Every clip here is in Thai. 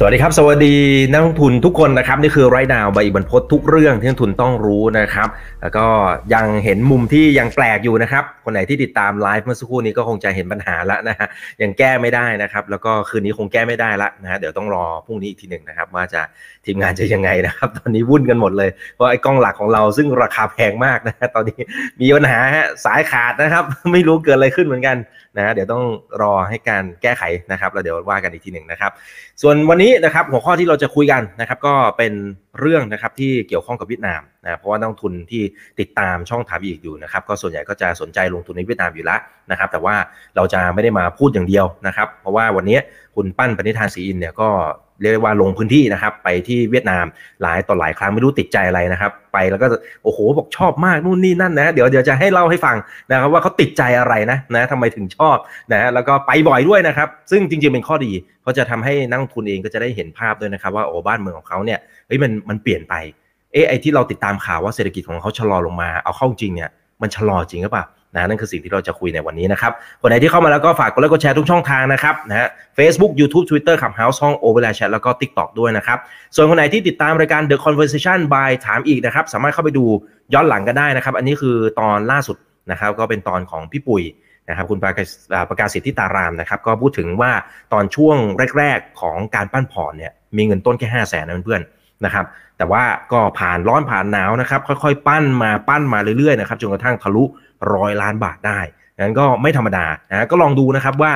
สวัสดีครับ สวัสดีนักลงทุนทุกคนนะครับ นี่คือไรดาวใบอิบันพศทุกเรื่องที่นักลงทุนต้องรู้นะครับ แล้วก็ยังเห็นมุมที่ยังแปลกอยู่นะครับ คนไหนที่ติดตามไลฟ์เมื่อสักครู่นี้ก็คงจะเห็นปัญหาแล้วนะฮะยังแก้ไม่ได้นะครับ แล้วก็คืนนี้คงแก้ไม่ได้ละนะฮะเดี๋ยวต้องรอพรุ่งนี้อีกทีหนึ่งนะครับ ว่าจะทีมงานจะยังไงนะครับ ตอนนี้วุ่นกันหมดเลยเพราะไอ้กล้องหลักของเราซึ่งราคาแพงมากนะฮะตอนนี้มีปัญหาฮะสายขาดนะครับ ไม่รู้เกิดอะไรขึ้นเหมือนกันนะเดี๋ยวต้องรอให้การแก้ไขนะครับแล้วเดี๋ยวว่ากันอีกทีหนึ่งนะครับ ส่วนวันนี้นะครับหัวข้อที่เราจะคุยกันนะครับก็เป็นเรื่องนะครับที่เกี่ยวข้องกับเวียดนามนะเพราะว่านักลงทุนที่ติดตามช่องถามอีกอยู่นะครับก็ส่วนใหญ่ก็จะสนใจลงทุนในเวียดนามอยู่แล้วนะครับแต่ว่าเราจะไม่ได้มาพูดอย่างเดียวนะครับ เพราะว่าวันนี้คุณปั้นปณิธานศรีอินเนี่ยก็ เรียกว่าลงพื้นที่นะครับ ไปที่เวียดนามหลายต่อหลายครั้งไม่รู้ติดใจอะไรนะครับ ไปแล้วก็โอ้โหบอกชอบมากนู่นนี่นั่นนะ เดี๋ยวเดี๋ยวจะให้เล่าให้ฟังนะครับว่าเขาติดใจอะไรนะนะทำไมถึงชอบนะแล้วก็ไปบ่อยด้วยนะครับ ซึ่งจริงๆเป็นข้อดีเพราะจะทำให้นักทุนเองก็จะได้เห็นภาพด้วยนะครับ ว่าโอ้บ้านเมืองของเขาเนี่ยเฮ้ยมันมันเปลี่ยนไปเอ๊ไอที่เราติดตามข่าวว่าเศรษฐกิจของเขาชะลอลงมาเอาเข้าจริงเนี่ยมันชะลอจริงหรือเปล่า นะนั่นคือสิ่งที่เราจะคุยในวันนี้นะครับคนไหนที่เข้ามาแล้วก็ฝากกดไลค์กดแชร์ทุกช่องทางนะครับนะฮะ Facebook YouTube Twitter ขับ House ห้อง Overlay Chat แล้วก็ TikTok ด้วยนะครับ ส่วนคนไหนที่ติดตามรายการ The Conversation by ถามอีกนะครับ สามารถเข้าไปดูย้อนหลังกันได้นะครับ อันนี้คือตอนล่าสุดนะครับ ก็เป็นตอนของพี่ปุ๋ยนะครับคุณประกาศประกาศสิทธิตารามนะครับ ก็พูดถึงว่าตอนช่วงแรก ๆของการปั้นพอร์ตเนี่ยมีเงินต้นแค่ห้าแสนนะเพื่อนๆนะครับ แต่ว่าก็ผ่านร้อนผ่านหนาวนะครับ ค่อยๆ ปั้นมาปั้นมาเรื่อยๆนะครับจนกระทั่งทะลุ ร้อยล้านบาทได้นั้นก็ไม่ธรรมดานะก็ลองดูนะครับว่า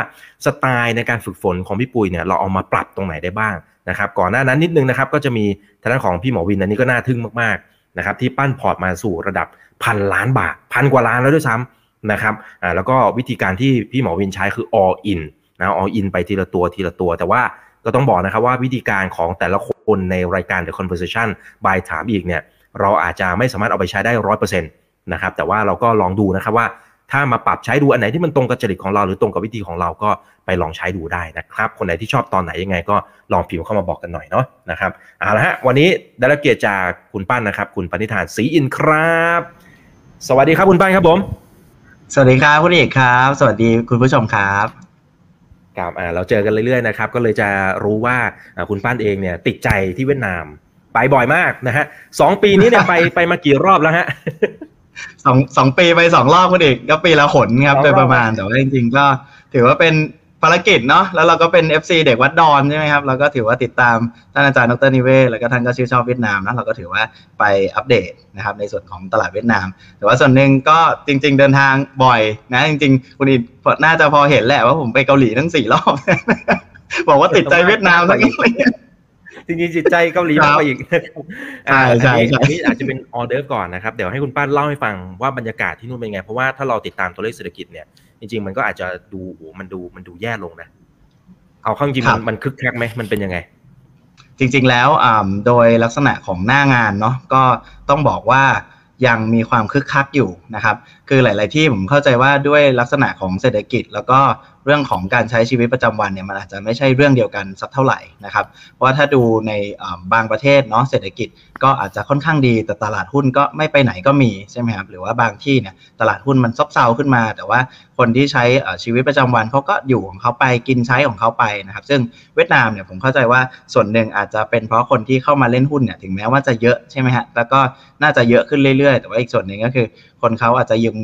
สไตล์ในการฝึกฝนของพี่ปุยเนี่ยเราเอามาปรับตรงไหนได้บ้างนะครับก่อนหน้านั้นนิดนึงนะครับก็จะมีทางด้านของพี่หมอวินอันนี้ก็น่าทึ่งมากๆนะครับที่ปั้นพอร์ตมาสู่ระดับพันล้านบาทพันกว่าล้านแล้วด้วยซ้ำนะครับอ่าแล้วก็วิธีการที่พี่หมอวินใช้คือ all in นะ all in ไปทีละตัวทีละตัว แต่ว่าก็ต้องบอกนะครับว่าวิธีการของแต่ละคนในรายการ The Conversation by ถามอีกเนี่ยเราอาจจะไม่สามารถเอาไปใช้ได้ร้อยเปอร์เซ็นต์ นะครับแต่ว่าเราก็ลองดูนะครับว่าถ้ามาปรับใช้ดูอันไหนที่มันตรงกับจริตของเราหรือตรงกับวิธีของเราก็ไปลองใช้ดูได้นะครับ คนไหนที่ชอบตอนไหนยังไงก็ลองพิมพ์เข้ามาบอกกันหน่อยเนาะนะครับเอาละฮะวันนี้ได้รับเกียรติจากคุณปั้นนะครับ คุณปณิธานศรีอินครับ สวัสดีครับคุณปั้นครับผม สวัสดีครับคุณเอกครับ สวัสดีคุณผู้ชมครับครับอ่าเราเจอกันเรื่อยๆนะครับก็เลยจะรู้ว่าคุณปั้นเองเนี่ยติดใจที่เวียดนามไปบ่อยมากนะฮะสองปีนี้เนี่ยไปไปมากี่รอบแล้วฮะ สองสองปีไปสองรอบคุณเอกก็ปีละหนครับโดยประมาณแต่ว่าจริงๆ ก็ถือว่าเป็นภารกิจเนาะแล้วเราก็เป็น FC เด็กวัดดอนใช่ไหมครับเราก็ถือว่าติดตามท่านอาจารย์ดรนิเวศแล้วก็ท่านก็ชื่นชอบเวียดนามนะเราก็ถือว่าไปอัปเดตนะครับในส่วนของตลาดเวียดนาม แต่ว่าส่วนหนึ่งก็จริง ๆ เดินทางบ่อยนะจริงๆคุณอีน่าจะพอเห็นแหละว่าผมไปเกาหลีทั้งสี่รอบบอกว่าติดใจเวียดนามทั้งนี้ จริงๆจิตใจเกาหลีมากกว่าอีกใช่ใช่ใช่อันนี้อาจจะเป็นออเดอร์ก่อนนะครับเดี๋ยวให้คุณป้านเล่าให้ฟังว่าบรรยากาศที่นู่นเป็นไง เพราะว่าถ้าเราติดตามตัวเลขเศรษฐกิจเนี่ยจริงๆมันก็อาจจะดูโอ้มันดูมันดูแย่ลงนะเอาเข้าจริงมันมันคึกคักไหมมันเป็นยังไง จริง ๆแล้วโดยลักษณะของหน้างานเนาะก็ต้องบอกว่ายังมีความคึกคักอยู่นะครับ คือหลาย ๆ ที่ผมเข้าใจว่าด้วยลักษณะของเศรษฐกิจ แล้วก็ เรื่องของการใช้ชีวิตประจำวันเนี่ยมันอาจจะไม่ใช่เรื่องเดียวกันสักเท่าไหร่นะครับ เพราะว่าถ้าดูในบางประเทศเนาะเศรษฐกิจก็อาจจะค่อนข้างดีแต่ตลาดหุ้นก็ไม่ไปไหนก็มีใช่ไหมครับหรือว่าบางที่เนี่ยตลาดหุ้นมันซบเซาขึ้นมา แต่ว่าคนที่ใช้ชีวิตประจำวันเขาก็อยู่ของเขาไปกินใช้ของเขาไปนะครับ ซึ่งเวียดนามเนี่ยผมเข้าใจว่าส่วนหนึ่งอาจจะเป็นเพราะคนที่เข้ามาเล่นหุ้นเนี่ยถึงแม้ว่าจะเยอะใช่ไหมฮะแล้วก็น่าจะเยอะขึ้นเรื่อยๆ แต่ว่าอีกส่วนหนึ่งก็คือ คนเขาอาจจะยัง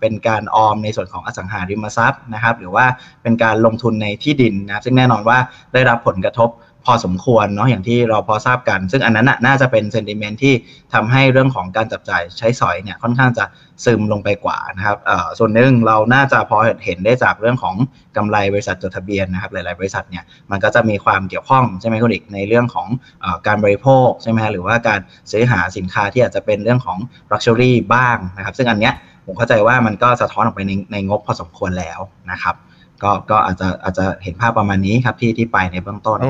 เป็นการออมในส่วนของอสังหาริมทรัพย์นะครับ หรือว่าเป็นการลงทุนในที่ดินนะซึ่งแน่นอนว่าได้รับผลกระทบ พอสมควรเนาะอย่างที่เราพอทราบกัน ซึ่งอันนั้นน่าจะเป็นเซนติเมนต์ที่ทำให้เรื่องของการจับจ่ายใช้สอยเนี่ยค่อนข้างจะซึมลงไปกว่านะครับส่วนหนึ่งเราน่าจะพอเห็นได้จากเรื่องของกำไรบริษัทจดทะเบียนนะครับหลาย ๆ บริษัทเนี่ยมันก็จะมีความเกี่ยวข้องใช่ไหมคุณอีกในเรื่องของอการบริโภคใช่ไหมหรือว่าการซื้อหาสินค้าที่อาจจะเป็นเรื่องของ luxury บ้างนะครับ ซึ่งอันเนี้ยผมเข้าใจว่ามันก็สะท้อนออกไปในในงบพอสมควรแล้วนะครับก็ก็อาจจะอาจจะเห็นภาพประมาณนี้ครับที่ที่ไปในเบื้องต้นอ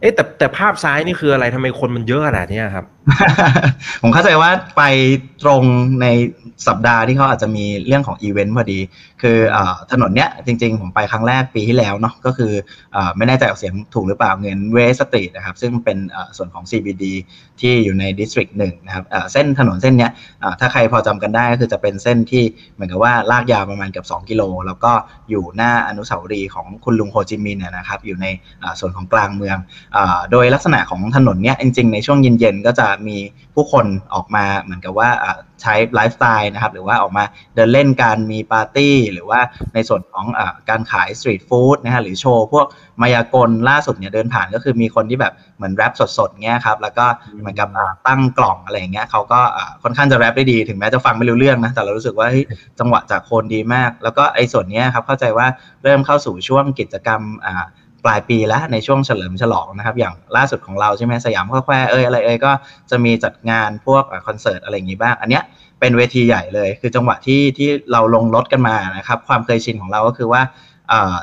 เอ๊ะแต่แต่ภาพซ้ายนี่คืออะไรทำไมคนมันเยอะขนาดนี้ครับ ผมเข้าใจว่าไปตรงในสัปดาห์ที่เขาอาจจะมีเรื่องของอีเวนต์พอดีคืออถนนเนี้ยจริงๆ ผมไปครั้งแรกปีที่แล้วเนาะก็คืออไม่แน่ใจออกเสียงถูกหรือเปล่า Nguyen Hue Street นะครับซึ่งเป็นส่วนของ CBD ที่อยู่ใน District หนึ่งนะครับเส้นถนนเส้นเนี้ยถ้าใครพอจำกันได้ก็คือจะเป็นเส้นที่เหมือนกับว่าลากยาวประมาณเกือบ2กิโลแล้วก็อยู่หน้าอนุสาวรีย์ของคุณลุงโฮจิมินห์นะครับอยู่ในส่วนของกลางเมือง โดยลักษณะของถนนเนี้ยจริงๆ ในช่วงเย็นๆก็จะมี ผู้คนออกมาเหมือนกับว่าใช้ไลฟ์สไตล์นะครับ หรือว่าออกมาเดินเล่นการมีปาร์ตี้ หรือว่าในส่วนของอการขายสตรีทฟู้ดนะฮะหรือโชว์พวกมายากลล่าสุดเนี่ยเดินผ่านก็คือมีคนที่แบบเหมือนแรปสดๆเงี้ยครับแล้วก็เหมือนกับตั้งกล่องอะไรเงี้ยเขาก็ค่อนข้างจะแรปได้ดีถึงแม้จะฟังไม่รู้เรื่องนะแต่เรารู้สึกว่าจังหวะจากโคนดีมาก แล้วก็ไอ้ส่วนนี้ครับเข้าใจว่าเริ่มเข้าสู่ช่วงกิจกรรมป ลายปีแล้วในช่วงเฉลิมฉลองนะครับ อย่างล่าสุดของเราใช่ไหมสยามข้อแควเอ้ยอะไรเอ้ยก็จะมีจัดงานพวกคอนเสิร์ตอะไรอย่างงี้บ้าง อันเนี้ยเป็นเวทีใหญ่เลย คือจังหวะที่ที่เราลงรถกันมานะครับ ความเคยชินของเราก็คือว่า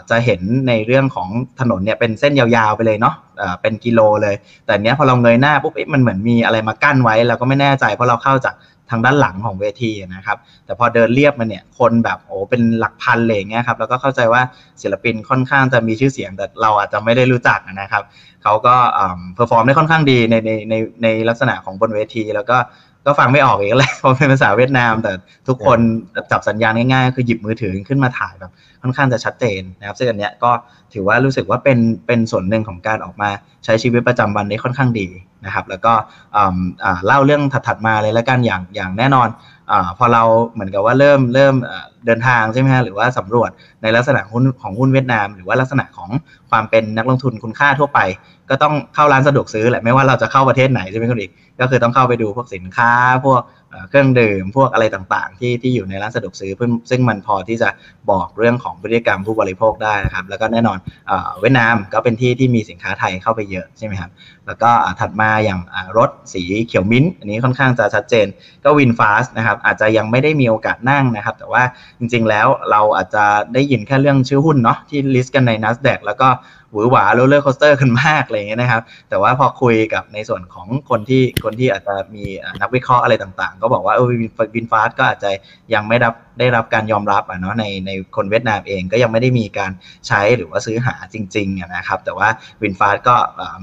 จะเห็นในเรื่องของถนนเนี่ยเป็นเส้นยาวๆไปเลยเนาะเป็นกิโลเลย แต่เนี้ยพอเราเงยหน้าปุ๊บมันเหมือนมีอะไรมากั้นไว้เราก็ไม่แน่ใจเพราะเราเข้าจาก ทางด้านหลังของเวทีนะครับ แต่พอเดินเรียบมาเนี่ยคนแบบโอ้เป็นหลักพันเลยเงี้ยครับแล้วก็เข้าใจว่าศิลปินค่อนข้างจะมีชื่อเสียงแต่เราอาจจะไม่ได้รู้จักนะครับเขาก็ perform ได้ค่อนข้างดีในในในในลักษณะของบนเวที แล้วก็ ก็ฟังไม่ออกอีกแล้วเพราะเป็นภาษาเวียดนาม แต่ทุกคนจับสัญญาณง่ายๆ คือหยิบมือถือขึ้นมาถ่ายแบบค่อนข้างจะชัดเจนนะครับซึ่งอันเนี้ยก็ถือว่ารู้สึกว่าเป็นเป็นส่วนหนึ่งของการออกมาใช้ชีวิตประจำวันได้ค่อนข้างดีนะครับ แล้วก็เล่าเรื่องถัดๆมาเลยแล้วกันอย่างอย่างแน่นอนอพอเราเหมือนกับว่าเริ่มเริ่มเดินทางใช่ไหมฮะหรือว่าสำรวจในลักษณะหุ้นของหุ้นเวียดนาม หรือว่าลักษณะของความเป็นนักลงทุนคุณค่าทั่วไป ก็ต้องเข้าร้านสะดวกซื้อแหละไม่ว่าเราจะเข้าประเทศไหนใช่ไหมคุณอีก ก็คือต้องเข้าไปดูพวกสินค้าพวก เครื่องดื่มพวกอะไรต่างๆ ที่ที่อยู่ในร้านสะดวกซื้อซึ่งมันพอที่จะบอกเรื่องของพฤติกรรมผู้บริโภคได้นะครับ แล้วก็แน่นอนเวียดนามก็เป็นที่ที่มีสินค้าไทยเข้าไปเยอะใช่ไหมครับแล้วก็ถัดมาอย่างรถสีเขียวมิ้นอันนี้ค่อนข้างจะชัดเจนก็วินฟาสนะครับอาจจะยังไม่ได้มีโอกาสนั่งนะครับ แต่ว่าจริงๆแล้วเราอาจจะได้ยินแค่เรื่องชื่อหุ้นเนาะที่ลิสต์กันใน NASDAQ แล้วก็หวือหวา roller coaster ขึ้นมากอะไรอย่างเงี้ยนะครับ แต่ว่าพอคุยกับในส่วนของคนที่คนที่อาจจะมีนักวิเคราะห์อะไรต่างๆก็บอกว่าเออ VinFast ก็อาจจะยังไม่รับได้รับการยอมรับอะเนาะในในคนเวียดนามเองก็ยังไม่ได้มีการใช้หรือว่าซื้อหาจริงๆนะครับ แต่ว่า VinFast ก็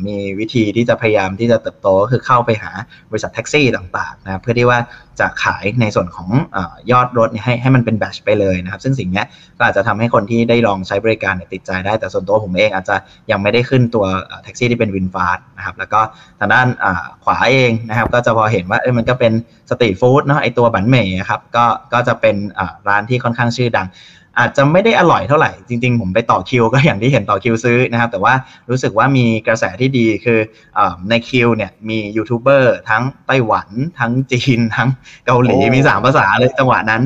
มีวิธีที่จะพยายามที่จะเติบโตก็คือเข้าไปหาบริษัทแท็กซี่ต่างๆนะเพื่อที่ว่าจะขายในส่วนของอยอดรถให้ให้มันเป็น batch ไปเลยนะครับ ซึ่งสิ่งนี้ก็อาจจะทำให้คนที่ได้ลองใช้บริการติดใจได้แต่ส่วนตัวผมเองอาจจะยังไม่ได้ขึ้นตัวแท็กซี่ที่เป็น VinFast นะครับแล้วก็ทางด้านขวาเองนะครับก็จะพอเห็นว่ามันก็เป็นสตรีทฟู้ดเนาะไอตัวบันเม่ครับก็ก็จะเป็นร้านที่ค่อนข้างชื่อดัง อาจจะไม่ได้อร่อยเท่าไหร่ จริง ๆ ผมไปต่อคิวก็อย่างที่เห็นต่อคิวซื้อนะครับ แต่ว่ารู้สึกว่ามีกระแสที่ดีคืออในคิวเนี่ยมียูทูบเบอร์ทั้งไต้หวัน ทั้งจีน ทั้งเกาหลีมี 3 ภาษาเลยจังหวะนั้น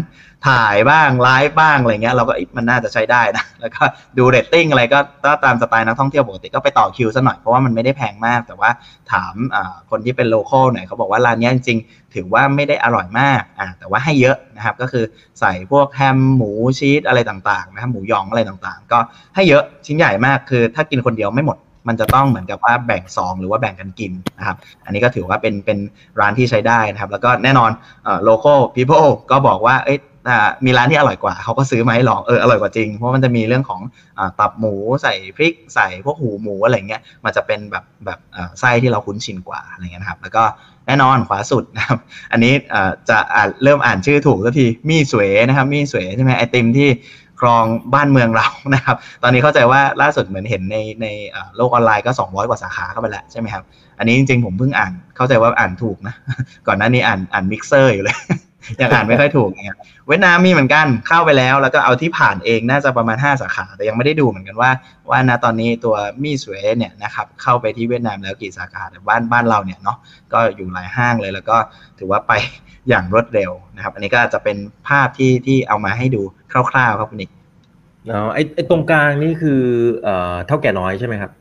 ถ่ายบ้างไลฟ์บ้างอะไรเงี้ยเราก็มันน่าจะใช้ได้นะแล้วก็ดูเรตติ้งอะไรก็ตามสไตล์นักท่องเที่ยวปกติก็ไปต่อคิวซะหน่อยเพราะว่ามันไม่ได้แพงมาก แต่ว่าถามคนที่เป็น local หน่อยเขาบอกว่าร้านนี้จริงๆ ถือว่าไม่ได้อร่อยมากอ่าแต่ว่าให้เยอะนะครับก็คือใส่พวกแฮมหมูชีสอะไรต่างๆนะครับหมูหยองอะไรต่างๆ ก็ให้เยอะชิ้นใหญ่มากคือ ถ้ากินคนเดียวไม่หมดมันจะต้องเหมือนกับว่าแบ่งสองหรือว่าแบ่งกันกินนะครับ อันนี้ก็ถือว่าเป็นเป็นร้านที่ใช้ได้นะครับ แล้วก็แน่นอนโลโก้พีโพก็บอกว่าเอ้ มีร้านที่อร่อยกว่าเขาก็ซื้อมาให้ลองเอออร่อยกว่าจริง เพราะมันจะมีเรื่องของอตับหมูใส่พริกใส่พวกหูหมูอะไรเงี้ยมันจะเป็นแบบแบบไส้ที่เราคุ้นชินกว่าอะไรเงี้ยนะครับ แล้วก็แน่นอนขวาสุดนะครับ อันนี้จะอ่านเริ่มอ่านชื่อถูกสักทีมีสวยนะครับมีสวยใช่ไหมไอติมที่ครองบ้านเมืองเรานะครับ ตอนนี้เข้าใจว่าล่าสุดเหมือนเห็นในในโลกออนไลน์ก็ 200 กว่าสาขาเข้าไปแล้วใช่ไหมครับ อันนี้จริงๆผมเพิ่งอ่านเข้าใจว่าอ่านถูกนะ ก่อนหน้านี้อ่านอ่านมิกเซอร์อยู่เลย ยังอ่านไม่ค่อยถูกเนี่ยเวียดนามมีเหมือนกันเข้าไปแล้ว แล้วก็เอาที่ผ่านเองน่าจะประมาณ 5 สาขา แต่ยังไม่ได้ดูเหมือนกันว่า ว่าณตอนนี้ตัว Mixue เนี่ยนะครับเข้าไปที่เวียดนามแล้วกี่สาขาแต่บ้านบ้านเราเนี่ยเนาะก็อยู่หลายห้างเลย แล้วก็ถือว่าไปอย่างรวดเร็วนะครับ อันนี้ก็จะเป็นภาพที่ที่เอามาให้ดูคร่าวๆครับคุณนิกเนาะไอ้ไอ้ตรงกลางนี่คือเอ่อเถ้าแก่น้อยใช่ไหมครับ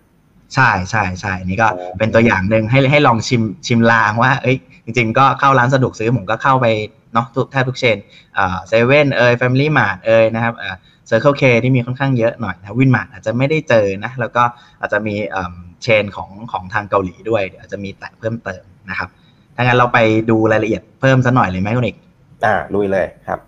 ใช่ใช่ใช่นี่ก็เป็นตัวอย่างหนึ่งให้ให้ลองชิมชิมลางว่า เอ้ยจริงๆก็เข้าร้านสะดวกซื้อผมก็เข้าไป เนาะทุกแทบทุก chain เซเว่นเอ่ยแฟมิลี่มาร์ทเอ่ยนะครับ Circle K ที่มีค่อนข้างเยอะหน่อยนะ WinMart อาจจะไม่ได้เจอนะแล้วก็อาจจะมี chain ของของทางเกาหลีด้วยเดี๋ยวอาจจะมีแตะเพิ่มเติมนะครับถ้างั้นเราไปดูรายละเอียดเพิ่มสักหน่อยเลยไหมคุณเอกอ่าลุยเลยครับ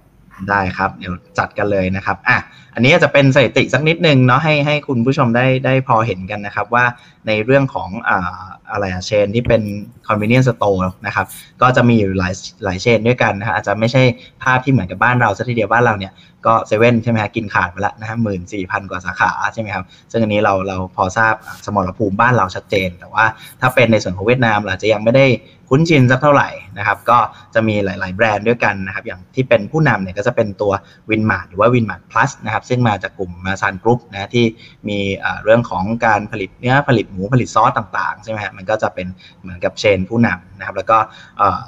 ได้ครับ เดี๋ยวจัดกันเลยนะครับอะ อันนี้จะเป็นสถิติสักนิดนึงเนาะให้ให้คุณผู้ชมได้ได้พอเห็นกันนะครับว่าในเรื่องของอ่าอะไรอะเชนที่เป็น convenience store นะครับ ก็จะมีอยู่หลายหลายเชนด้วยกันนะฮะอาจจะไม่ใช่ภาพที่เหมือนกับบ้านเราซะทีเดียวบ้านเราเนี่ยก็เซเว่นใช่ไหมฮะกินขาดไปละนะฮะหมื่นสี่พันกว่าสาขาใช่ไหมครับ ซึ่งอันนี้เราเราพอทราบสมรภูมิบ้านเราชัดเจน แต่ว่าถ้าเป็นในส่วนของเวียดนามเราจะยังไม่ได้คุ้นชินสักเท่าไหร่นะครับก็จะมีหลาย ๆ แบรนด์ด้วยกันนะครับอย่างที่เป็นผู้นำเนี่ยก็จะเป็นตัว Winmart หรือว่า Winmart Plus นะครับซึ่งมาจากกลุ่มมาซานกรุ๊ปนะที่มีเรื่องของการผลิตเนื้อผลิตหมูผลิตซอสต่างๆใช่ไหมฮะมันก็จะเป็นเหมือนกับเชนผู้นำนะครับแล้วก็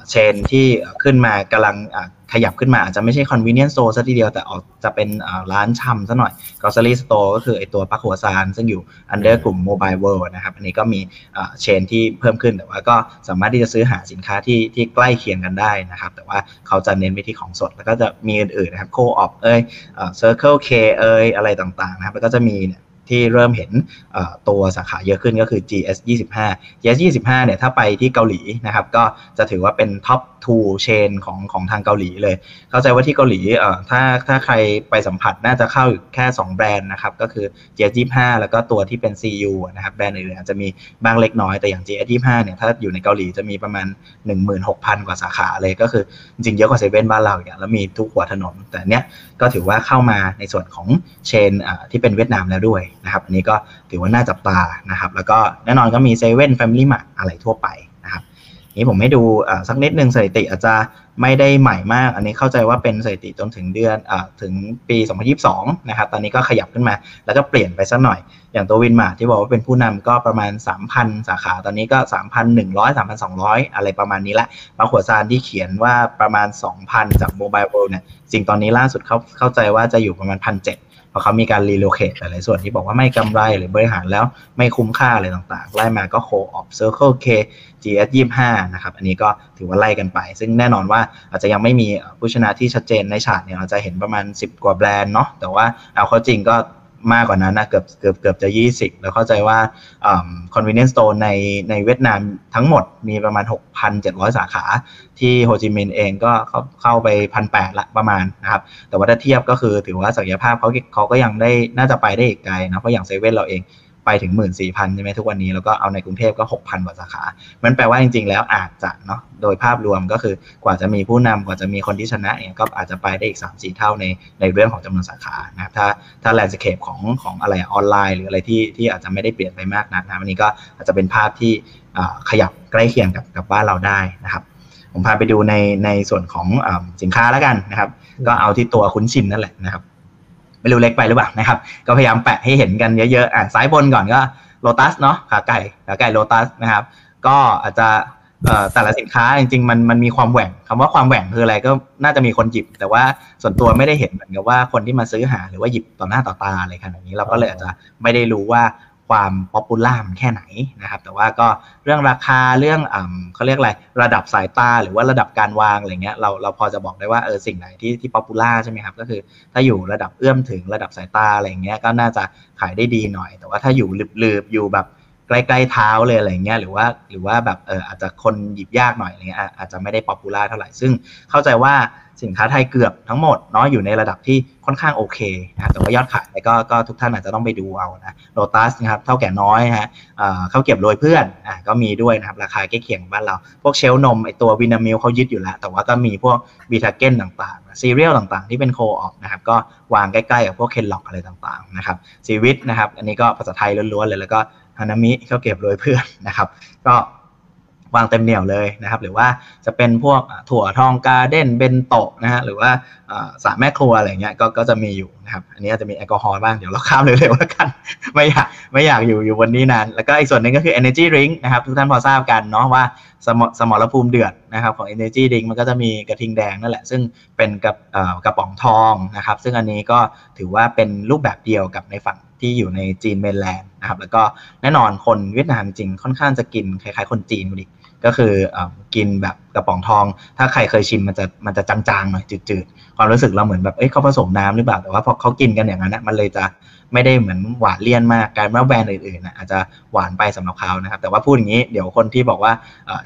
เชนที่ขึ้นมากำลัง ขยับขึ้นมาอาจจะไม่ใช่ convenience store ซะทีเดียวแต่ออกจะเป็นร้านชำซะหน่อย grocery store ก็คือไอตัวปักหัวซาน ซึ่งอยู่ under กลุ่ม mobile world นะครับ อันนี้ก็มีเชนที่เพิ่มขึ้น แต่ว่าก็สามารถที่จะซื้อหาสินค้าที่ที่ใกล้เคียงกันได้นะครับ แต่ว่าเขาจะเน้นไปที่ของสด แล้วก็จะมีอื่นๆนะครับ co-op เอ้ย circle k เอ้ยอะไรต่างๆนะครับ แล้วก็จะมีเนี่ยที่เริ่มเห็นตัวสาขาเยอะขึ้นก็คือ GS 25 GS 25เนี่ยถ้าไปที่เกาหลีนะครับก็จะถือว่าเป็นท็อป2 chain ของของทางเกาหลีเลย เข้าใจว่าที่เกาหลีเอ่อถ้าถ้าใครไปสัมผัสน่าจะเข้าแค่ 2 แบรนด์นะครับ ก็คือ GS 25 แล้วก็ตัวที่เป็น CU นะครับ แบรนด์อื่นอาจจะมีบ้างเล็กน้อยแต่อย่าง GS 25 เนี่ยถ้าอยู่ในเกาหลีจะมีประมาณ 16,000 กว่าสาขาเลยก็คือจริงเยอะกว่าเซเว่นบ้านเราอย่างแล้วมีทุกหัวถนน แต่เนี้ยก็ถือว่าเข้ามาในส่วนของ chain ที่เป็นเวียดนามแล้วด้วยนะครับอันนี้ก็ถือว่าน่าจับตานะครับแล้วก็แน่นอนก็มีเซเว่นแฟมิลี่มาร์อะไรทั่วไป นี้ผมให้ดูสักนิดนึงสถิติอาจจะไม่ได้ใหม่มาก อันนี้เข้าใจว่าเป็นสถิติจนถึงเดือนอถึงปี 2022 นะครับ ตอนนี้ก็ขยับขึ้นมา แล้วก็เปลี่ยนไปสักหน่อย อย่างตัว WinMart ที่บอกว่าเป็นผู้นำก็ประมาณ 3,000 สาขา ตอนนี้ก็ 3,100 3,200 อะไรประมาณนี้ละ Bách Hóa Xanh ที่เขียนว่าประมาณ 2,000 จาก Mobile World เนี่ย ซึ่งตอนนี้ล่าสุดเขาเข้าใจว่าจะอยู่ประมาณ 1,700เพราะเขามีการ relocate หลายส่วนที่บอกว่าไม่กำไรหรือบริหารแล้วไม่คุ้มค่าอะไรต่างๆ ไล่มาก็ Co.op Circle K GS 25นะครับอันนี้ก็ถือว่าไล่กันไป ซึ่งแน่นอนว่าอาจจะยังไม่มีผู้ชนะที่ชัดเจนในฉากเนี่ยเราจะเห็นประมาณ 10 กว่าแบรนด์เนาะแต่ว่าเอาเข้าจริงก็มากกว่านั้นนะเกือบเกือบเกือบจะ 20 แล้วเข้าใจว่า convenience store ในในเวียดนามทั้งหมดมีประมาณ 6,700 สาขาที่โฮจิมินห์เองก็เขาเข้าไปพันและประมาณนะครับ แต่ว่าถ้าเทียบก็คือถือว่าศักยภาพเขาเขาก็ยังได้น่าจะไปได้อีกไกลนะเพราะอย่างเซเว่นเราเอง ไปถึง 1 4 0 0 0ใช่ไหมทุกวันนี้แล้วก็เอาในกรุงเทพก็ 6,000 กว่าสาขา มันแปลว่าจริง ๆ แล้วอาจจะเนาะโดยภาพรวมก็คือกว่าจะมีผู้นำกว่าจะมีคนที่ชนะเนี่ยก็อาจจะไปได้อีก 3-4 เท่าในในเรื่องของจำนวนสาขานะครับถ้าถ้าแลนด์สเคปของของอะไรออนไลน์ หรืออะไรที่ที่อาจจะไม่ได้เปลี่ยนไปมากนักนะวันนี้ก็อาจจะเป็นภาพที่ขยับใกล้เคียงกับกับบ้านเราได้นะครับผมพาไปดูในในส่วนของอสินค้าแล้วกันนะครับ ก็เอาที่ตัวคุ้นชินนั่นแหละนะครับ ไม่รู้เล็กไปหรือเปล่านะครับ ก็พยายามแปะให้เห็นกันเยอะๆอ่าซ้ายบนก่อนก็โลตัสเนาะขาไก่ขาไก่โลตัสนะครับ ก็อาจจะแต่ละสินค้าจริงๆมันมันมีความแหว่งคำว่าความแหว่งคืออะไรก็น่าจะมีคนหยิบ แต่ว่าส่วนตัวไม่ได้เห็นเหมือนกับว่าคนที่มาซื้อหาหรือว่าหยิบต่อหน้าต่อตาอะไรขนาดนี้เราก็เลยอาจจะไม่ได้รู้ว่า ความ popular แค่ไหนนะครับ แต่ว่าก็เรื่องราคาเรื่องอ่าเขาเรียกอะไรระดับสายตาหรือว่าระดับการวางอะไรเงี้ยเราเราพอจะบอกได้ว่าเออสิ่งไหนที่ที่ popular ใช่ไหมครับก็คือถ้าอยู่ระดับเอื้อมถึงระดับสายตาอะไรเงี้ยก็น่าจะขายได้ดีหน่อย แต่ว่าถ้าอยู่ลืบๆอยู่แบบ ใกล้ๆเท้าเลยอะไรเงี้ยหรือว่าหรือว่าแบบเอออาจจะคนหยิบยากหน่อยอะไรเงี้ยอาจจะไม่ได้ popular เท่าไหร่ซึ่งเข้าใจว่าสินค้าไทยเกือบทั้งหมดเนาะอยู่ในระดับที่ค่อนข้างโอเคนะแต่ว่ายอดขายก็ก็ทุกท่านอาจจะต้องไปดูเอานะโลตัสนะครับเถ้าแก่น้อยฮะข้าวเกรียบโรยเพื่อนอะก็มีด้วยนะครับราคาใกล้เคียงบ้านเรา พวก shelf นมไอตัว Vinamilk เขายึดอยู่แล้ว แต่ว่าก็มีพวกบีทาเก้นต่างๆซีเรียลต่างๆ ที่เป็นโคออกนะครับก็วางใกล้ๆกับพวกเคนล็อกอะไรต่างๆนะครับซีวิตนะครับอันนี้ก็ภาษาไทยล้วนๆเลยแล้วก็ ฮานามิเขาเก็บโรยเพื่อนนะครับ ก็วางเต็มเหนียวเลยนะครับ หรือว่าจะเป็นพวกถั่วทองการเด้นเบนโตะนะฮะหรือว่าสาแม่ครัวอะไรเงี้ยก็ก็จะมีอยู่นะครับ อันนี้จะมีแอลกอฮอล์บ้าง เดี๋ยวเราข้ามเร็วๆแล้วกัน ไม่อยากไม่อยากอยู่อยู่วันนี้นาน แล้วก็อีกส่วนหนึ่งก็คือ energy drink นะครับ ทุกท่านพอทราบกันเนาะว่าสมสมรภูมิเดือดนะครับของ energy drink มันก็จะมีกระทิงแดงนั่นแหละ ซึ่งเป็นกับกระป๋องทองนะครับ ซึ่งอันนี้ก็ถือว่าเป็นรูปแบบเดียวกับในฝั่ง ที่อยู่ในจีนเมนแลนด์นะครับ แล้วก็แน่นอนคนเวียดนามจริงค่อนข้างจะกินคล้ายๆ คนจีนดีก็คืออกินแบบกระป๋องทอง ถ้าใครเคยชิมมันจะมันจะจางๆหน่อยจืดๆ ความรู้สึกเราเหมือนแบบเอ้ยเขาผสมน้ำหรือเปล่า แต่ว่าพอเขากินกันอย่างนั้นนะมันเลยจะไม่ได้เหมือนหวานเลี่ยนมากการว่าแบรนด์อื่นๆนะอาจจะหวานไปสำหรับเขานะครับ แต่ว่าพูดอย่างนี้เดี๋ยวคนที่บอกว่า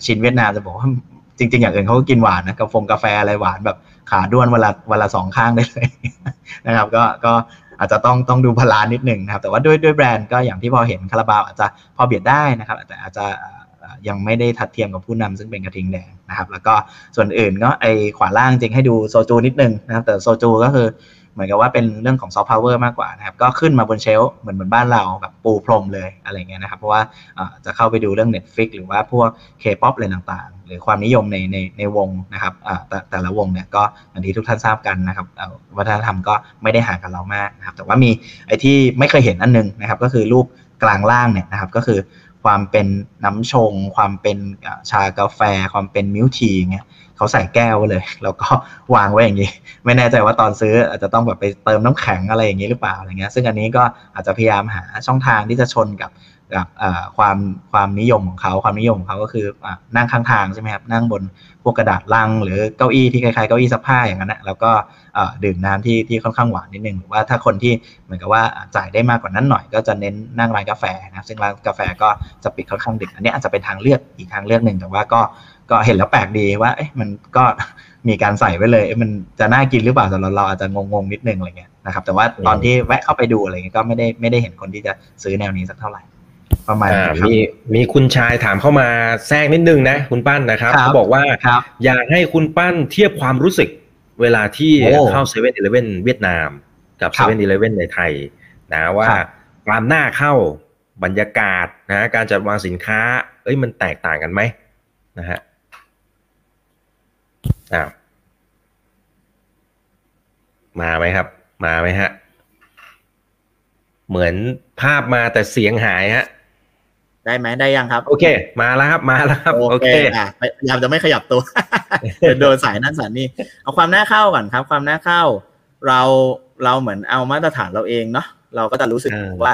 ชินเวียดนามจะบอกว่าจริง ๆ อย่างอื่นเขาก็กินหวานนะกาแฟกาแฟอะไรหวานแบบขาด้วนเวลาเวลาสองข้างได้เลยนะครับ ก็ก็ อาจจะต้องต้องดูแพลนนิดหนึ่งนะครับ แต่ว่าด้วยด้วยแบรนด์ก็อย่างที่พอเห็นคาราบาวอาจจะพอเบียดได้นะครับแต่อาจจะยังไม่ได้ทัดเทียมกับผู้นำซึ่งเป็นกระทิงแดงนะครับ แล้วก็ส่วนอื่นก็ไอขวาล่างจริงให้ดูโซจูนิดนึงนะครับ แต่โซจูก็คือ เหมือนกับว่าเป็นเรื่องของซอฟต์พาวเวอร์มากกว่านะครับ ก็ขึ้นมาบน shelf เหมือนเหมือนบ้านเราแบบปูพรมเลยอะไรเงี้ยนะครับ เพราะว่าจะเข้าไปดูเรื่อง Netflix หรือว่าพวก K-POP อะไรต่างๆ หรือความนิยมในในในวงนะครับแต่แต่ละวงเนี่ยก็อย่างที่ทุกท่านทราบกันนะครับวัฒนธรรมก็ไม่ได้ห่างกันเรามากนะครับ แต่ว่ามีไอ้ที่ไม่เคยเห็นอันนึงนะครับ ก็คือรูปกลางล่างเนี่ยนะครับก็คือความเป็นน้ำชง ความเป็นชากาแฟ ความเป็นมิลทีเงี้ย เขาใส่แก้วเลย แล้วก็วางไว้อย่างนี้ ไม่แน่ใจว่าตอนซื้ออาจจะต้องแบบไปเติมน้ำแข็งอะไรอย่างนี้หรือเปล่าอะไรเงี้ยซึ่งอันนี้ก็อาจจะพยายามหาช่องทางที่จะชนกับกับความความนิยมของเขาความนิยมของเขาก็คืออนั่งข้างทางใช่ไหมครับนั่งบนพวกกระดาษลัง หรือเก้าอี้ที่คล้ายๆเก้าอี้ซักผ้าอย่างนั้นนะแล้วก็ดื่มน้ำที่ที่ค่อนข้างหวานนิดนึงหรือว่าถ้าคนที่เหมือนกับว่าจ่ายได้มากกว่านั้นหน่อยก็จะเน้นนั่งร้านกาแฟนะซึ่งร้านกาแฟก็จะปิดค่อนข้างดึกอันนี้อาจจะเป็นทางเลือกอีกทางเลือกหนึ่งแต่ว่าก็ ก็เห็นแล้วแปลกดีว่า เอ๊ะมันก็มีการใส่ไว้เลย มันจะน่ากินหรือเปล่าสำหรับเราอาจจะงงๆนิดนึงอะไรเงี้ยนะครับแต่ว่าตอนที่แวะเข้าไปดูอะไรเงี้ยก็ไม่ได้ไม่ได้เห็นคนที่จะซื้อแนวนี้สักเท่าไหร่ ประมาณมีมีคุณชายถามเข้ามาแทรกนิดนึงนะคุณปั้นนะครับเขาบอกว่าอยากให้คุณปั้นเทียบความรู้สึกเวลาที่เข้าเซเว่นอีเลฟเว่นเวียดนามกับเซเว่นอีเลฟเว่นในไทยนะว่าความน่าเข้าบรรยากาศนะการจัดวางสินค้า เอ้ยมันแตกต่างกันไหมนะฮะ อ้าวมาไหมครับ มาไหมฮะ เหมือนภาพมาแต่เสียงหายฮะ ได้ไหมได้ยังครับ โอเค มาแล้วครับ มาแล้วครับโอเคอะพยายามจะไม่ขยับตัวโดนสายนั่นสายนี่เอาความน่าเข้าก่อนครับ ความน่าเข้า เราเราเหมือนเอามาตรฐานเราเองเนาะเราก็จะรู้สึกว่า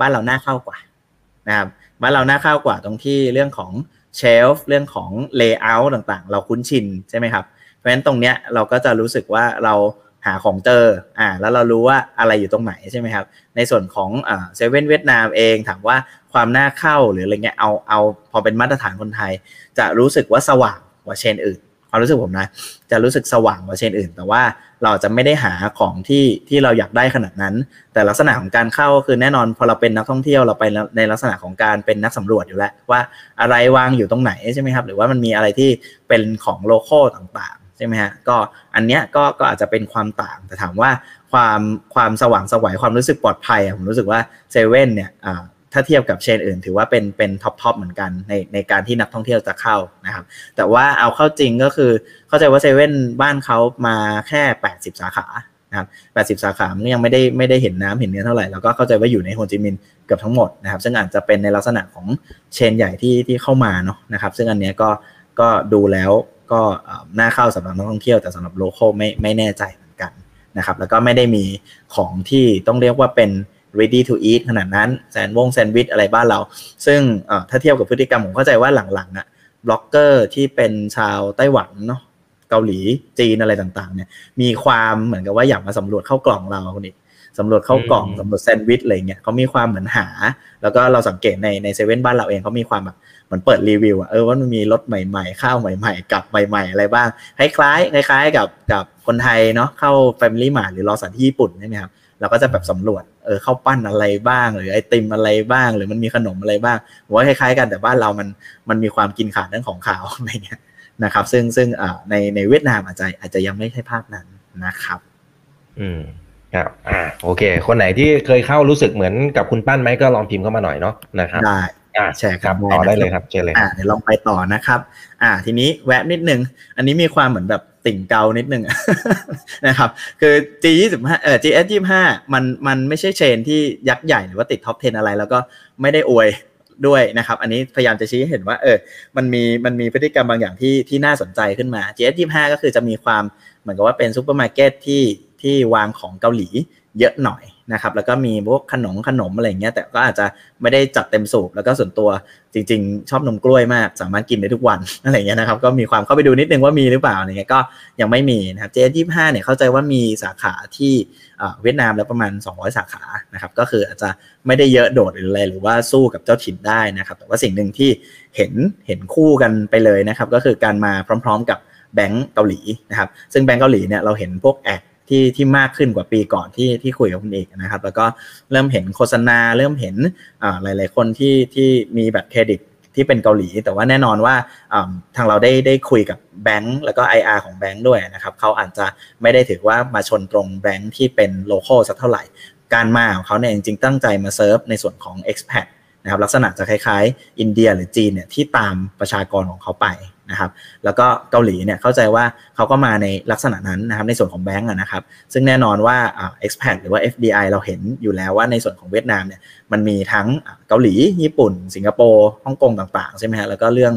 บ้านเราน่าเข้ากว่านะครับบ้านเราน่าเข้ากว่าตรงที่เรื่องของเชลฟ์เรื่องของเลเยอร์ต่างๆ เราคุ้นชินใช่ไหมครับ เพราะฉะนั้นตรงเนี้ยเราก็จะรู้สึกว่าเราหาของเจออ่าแล้วเรารู้ว่าอะไรอยู่ตรงไหนใช่ไหมครับ ในส่วนของเซเว่นเวียดนามเองถามว่าความน่าเข้าหรืออะไรเงี้ยเอาเอาพอเป็นมาตรฐานคนไทย จะรู้สึกว่าสว่างกว่าเชนอื่นความรู้สึกผมนะจะรู้สึกสว่างกว่าเชนอื่น แต่ว่าเราจะไม่ได้หาของที่ที่เราอยากได้ขนาดนั้น แต่ลักษณะของการเข้าคือแน่นอนพอเราเป็นนักท่องเที่ยวเราไปในลักษณะของการเป็นนักสำรวจอยู่แล้วว่าอะไรวางอยู่ตรงไหนใช่ไหมครับ หรือว่ามันมีอะไรที่เป็นของโลคอลต่าง ใช่ไหมฮะก็อันเนี้ยก็ก็อาจจะเป็นความต่างแต่ถามว่าความความสว่างไสวความรู้สึกปลอดภัยผมรู้สึกว่าเซเว่นเนี่ยถ้าเทียบกับ chain อื่น ถือว่าเป็นเป็น top top เหมือนกันในในการที่นักท่องเที่ยวจะเข้านะครับ แต่ว่าเอาเข้าจริงก็คือเข้าใจว่าเซเว่นบ้านเขามาแค่ 80 สาขานะครับ80 สาขามันยังไม่ได้ไม่ได้เห็นน้ำเห็นเนื้อเท่าไหร่ แล้วก็เข้าใจว่าอยู่ในโฮจิมินห์เกือบทั้งหมดนะครับ ซึ่งอาจจะเป็นในลักษณะของเชนใหญ่ที่ที่เข้ามาเนาะนะครับ ซึ่งอันเนี้ยก็ก็ดูแล้ว ก็น่าเข้าสำหรับนักท่องเที่ยวแต่สำหรับโลเคอลไม่ไม่แน่ใจเหมือนกันนะครับแล้วก็ไม่ได้มีของที่ต้องเรียกว่าเป็น ready to eat ขนาดนั้นแซนวงแซนด์วิชอะไรบ้านเรา ซึ่งถ้าเทียบกับพฤติกรรมผมเข้าใจว่าหลังๆอะบล็อกเกอร์ที่เป็นชาวไต้หวันเนาะเกาหลีจีนอะไรต่างๆเนี่ยมีความเหมือนกับว่าอยากมาสำรวจข้าวกล่องเราคนนี้สำรวจข้าวกล่องสำรวจแซนด์วิชอะไรเงี้ยเขามีความเหมือนหา แล้วก็เราสังเกตในในเซเว่นบ้านเราเองเขามีความแบบ เหมือนเปิดรีวิวอะเออว่ามันมีรสใหม่ ๆ ข้าวใหม่ ๆ กับใหม่ ๆ อะไรบ้างคล้ายๆคล้าย ๆ กับกับคนไทยเนาะเข้า Family Mart หรือ Lawson ที่ญี่ปุ่นใช่ไหมครับเราก็จะแบบสำรวจเออข้าวปั้นอะไรบ้าง หรือไอติมอะไรบ้าง หรือมันมีขนมอะไรบ้างว่าคล้าย ๆ กันแต่บ้านเรามันมันมีความกินขาดเรื่องของขาวอะไรเงี้ยนะครับ ซึ่งซึ่งอ่าในในเวียดนามอาจจะอาจจะยังไม่ใช่ภาพนั้นนะครับ อืมครับอ่าโอเค คนไหนที่เคยเข้ารู้สึกเหมือนกับคุณปั้นไหมก็ลองพิมพ์เข้ามาหน่อยเนาะนะครับได้อ่า แชร์ครับต่อได้เลยครับเจเลยอ่าเดี๋ยวลองไปต่อนะครับ อ่า ทีนี้แวะนิดนึง อันนี้มีความเหมือนแบบติ่งเกานิดนึงนะครับ คือ G 2 5เอ่อ GS 25มันมันไม่ใช่เชนที่ยักษ์ใหญ่หรือว่าติด top 10 อะไร แล้วก็ไม่ได้อวยด้วยนะครับ อันนี้พยายามจะชี้ให้เห็นว่า เออ มันมีมันมีพฤติกรรมบางอย่างที่ที่น่าสนใจขึ้นมา GS 25ก็คือจะมีความเหมือนกับว่าเป็นซูเปอร์มาร์เก็ตที่ที่วางของเกาหลีเยอะหน่อย นะครับแล้วก็มีพวกขนมขนมอะไรเงี้ยแต่ก็อาจจะไม่ได้จัดเต็มสูบแล้วก็ส่วนตัวจริง ๆ ชอบนมกล้วยมาก สามารถกินได้ทุกวันอะไรเงี้ยนะครับก็มีความเข้าไปดูนิดนึงว่ามีหรือเปล่าอะไรเงี้ยก็ยังไม่มีนะครับ GS25 เนี่ยเข้าใจว่ามีสาขาที่เวียดนามแล้วประมาณ 200 สาขานะครับก็คืออาจจะไม่ได้เยอะโดดหรืออะไรหรือว่าสู้กับเจ้าถิ่นได้นะครับแต่ว่าสิ่งหนึ่งที่เห็นเห็นคู่กันไปเลยนะครับก็คือการมาพร้อม ๆ กับแบงก์เกาหลีนะครับซึ่งแบงก์เกาหลีเนี่ยเราเห็นพวกแอค ที่ที่มากขึ้นกว่าปีก่อนที่ที่คุยกับคุณเอกนะครับ แล้วก็เริ่มเห็นโฆษณาเริ่มเห็นหลาย ๆ คนที่ที่มีบัตรเครดิตที่เป็นเกาหลี แต่ว่าแน่นอนว่าทางเราได้ได้คุยกับแบงก์แล้วก็ IR ของแบงก์ด้วยนะครับเขาอาจจะไม่ได้ถือว่ามาชนตรงแบงก์ที่เป็น local สักเท่าไหร่ การมาของเขาเนี่ยจริงๆตั้งใจมาเซิร์ฟในส่วนของ expat นะครับลักษณะจะคล้ายๆ อินเดียหรือจีนเนี่ยที่ตามประชากรของเขาไปนะครับแล้วก็เกาหลีเนี่ยเข้าใจว่าเขาก็มาในลักษณะนั้นนะครับในส่วนของแบงก์นะครับซึ่งแน่นอนว่าอ่า expat หรือว่า FDI เราเห็นอยู่แล้วว่าในส่วนของเวียดนามเนี่ยมันมีทั้งเกาหลี ญี่ปุ่น สิงคโปร์ฮ่องกงต่างๆใช่ไหมฮะแล้วก็เรื่อง